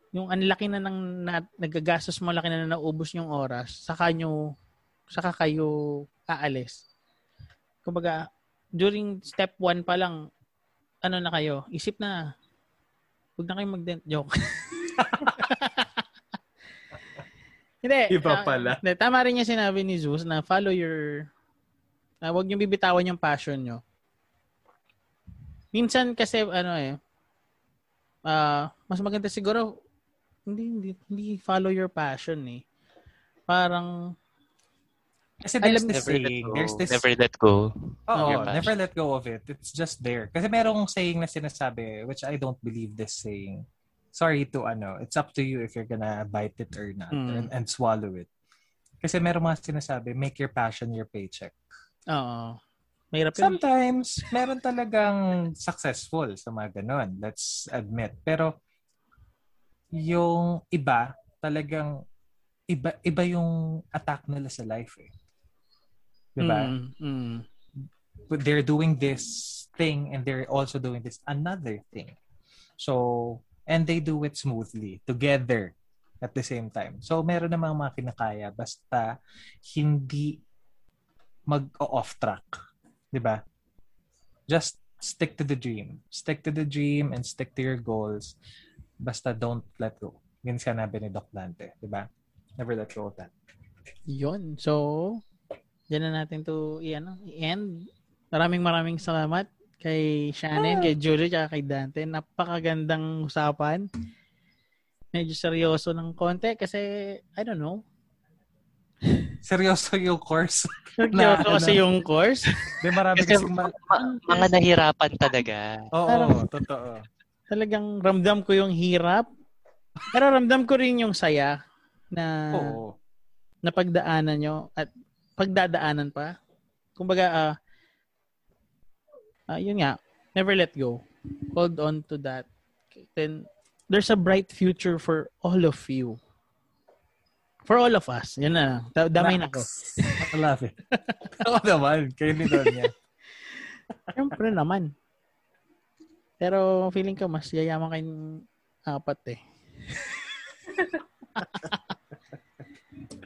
yung ang laki na ng na, nagagastos mo, laki na na naubos yung oras, saka nyo, saka kayo aalis. Kumbaga, during step 1 pa lang, ano na kayo, isip na, huwag na kayo mag-dent joke. Hindi. Iba pala. hindi, tama rin yung sinabi ni Zeus na follow your, na huwag nyo bibitawan yung passion nyo. Minsan kasi, ano eh, ah mas maganda siguro, hindi, hindi, hindi follow your passion eh. Parang, Kasi there's Alam- this Never let saying, go. there's this Never let go. Oo, never let go of it. It's just there. Kasi merong saying na sinasabi, which I don't believe this saying. Sorry to ano, it's up to you if you're gonna bite it or not Mm. and, and swallow it. Kasi merong mga sinasabi, make your passion your paycheck. oo. Mahirap yun. Sometimes, meron talagang successful sa mga ganon. Let's admit. Pero, yung iba, talagang, iba, iba yung attack nila sa life eh. Diba? Mm, mm. but they're doing this thing and they're also doing this another thing. So, and they do it smoothly together at the same time. So, meron namang mga kinakaya basta hindi mag-off track. 'Di ba? Just stick to the dream. Stick to the dream and stick to your goals. Basta don't let go. Yun sinabi ni Doc Dante. 'di ba? Never let go of that. Yun. So, dyan na natin to i-ano, i-end. Maraming maraming salamat kay Shannon, kay Julie, at kay Dante. Napakagandang usapan. Medyo seryoso ng konti kasi, I don't know. Seryoso yung course. Seryoso Na- kasi ano? yung course. Di marami Kasi kasing ma- ma- mga nahirapan talaga. Oo, Parang- totoo. Talagang ramdam ko yung hirap. Pero ramdam ko rin yung saya na Oo. napagdaanan nyo at pagdadaanan pa. Kumbaga, ah ah, yun nga, never let go. Hold on to that. Then, there's a bright future for all of you. For all of us. Yan na. Da- Damay na ko. I love it. Oo naman. Kayo ni Donya. Siyempre naman. Pero feeling ko mas yayaman kayong apat eh.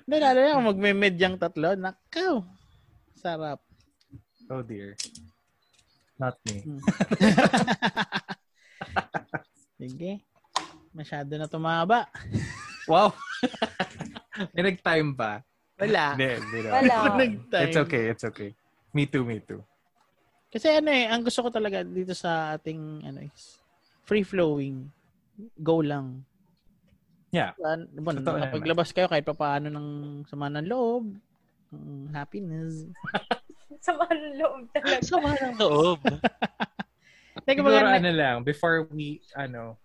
Hindi, lalo na kung magme-medyang tatlo. Nakaw. Sarap. Oh dear. Not me. Sige. Masyado na tumaba. Wow! May nag-time ba? Wala. Hindi, hindi na. Wala. Nag-time. It's okay, it's okay. Me too, me too. Kasi ano eh, ang gusto ko talaga dito sa ating ano is free flowing. Go lang. Yeah. Ano, bon, Totoo naman. paglabas kayo kahit pa paano ng sama ng loob, ng happiness. Sama ng loob talaga. Sama ng loob. Teka, Siguro maganda. ano lang, before we, ano,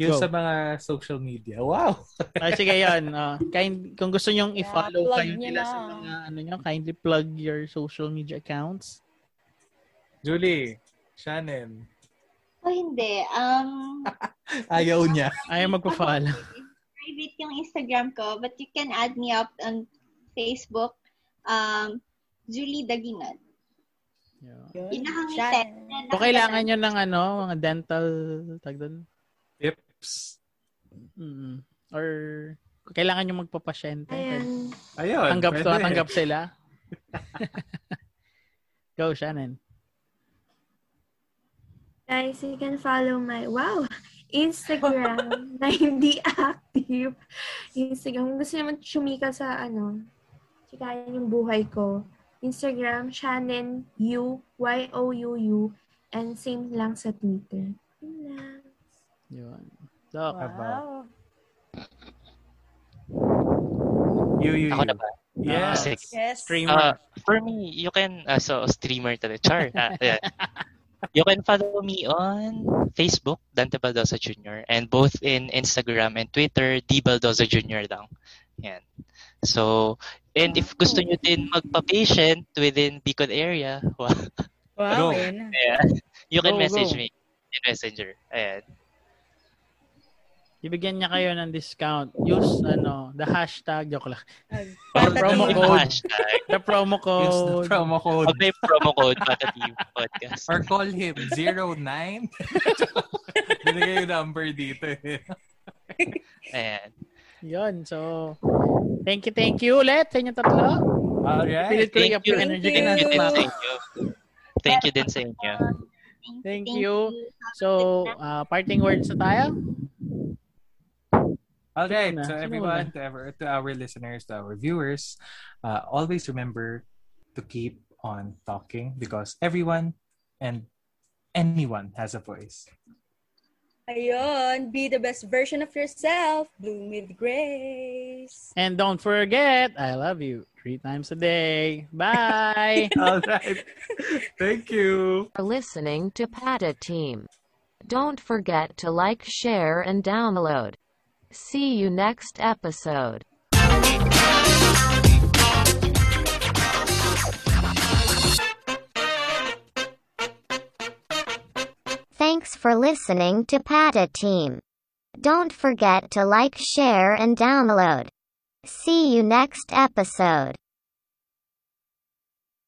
yun Go. sa mga social media. Wow! Ah, sige yun. ah, kind, kung gusto nyong i-follow kayo nyo nila na. sa mga ano nyo, kindly plug your social media accounts. Julie, Shannon, Oh, hindi. Um, ayaw niya. Ayaw magpa-follow. private yung Instagram ko, but you can add me up on Facebook. Um, Julie Daginad. Yeah. Pinakangiti. So, kailangan nyo ng ano, mga dental, tag doon? Tips. Mm. Or, kailangan nyo magpapasyente. Ayan. Ayun. Tanggap to, tanggap sila. Go, Shannon. Guys, you can follow my, wow, Instagram na hindi active. Instagram, kung gusto naman sumika sa ano, chikayan yung buhay ko. Instagram, Shannon U, Y-O-U-U, and same lang sa Twitter. Yun lang. Yun. So, Wow. You, you, Ako you. na ba? Yes. Yes. streamer. Uh, for me, you can, uh, so, streamer talaga. Char. Ah, yeah. You can follow me on Facebook, Dante Baldosa Jr. And both in Instagram and Twitter, D Baldosa Jr. lang. Yan. So, and if gusto nyo din magpa-patient within Bicol area, wow. Wow, yun. yeah, you can Go, message go. me in Messenger. Ayan. Ibigyan niya kayo ng discount. Use, ano, the hashtag, joke lang. Or promo code. Hashtag. The promo Use the code. promo code. Pag may promo code, Patati Podcast. Or call him 09. Binigay yung number dito eh. Ayan. Yun, so, thank you, thank you ulit sa inyo tatlo. Alright. Pilit ko Thank lang yung you. energy Thank ko Thank you din na. sa inyo. Thank you din sa inyo. Thank you. So, uh, parting words na tayo. All right. Sino? So everyone, to, ever, to our listeners, to our viewers, uh, always remember to keep on talking because everyone and anyone has a voice. Ayun, be the best version of yourself. Bloom with grace. And don't forget, I love you three times a day. Bye! All right. Thank you. for listening to Pata Team. Don't forget to like, share, and download. See you next episode. Thanks for listening to Pata Team. Don't forget to like, share, and download. See you next episode.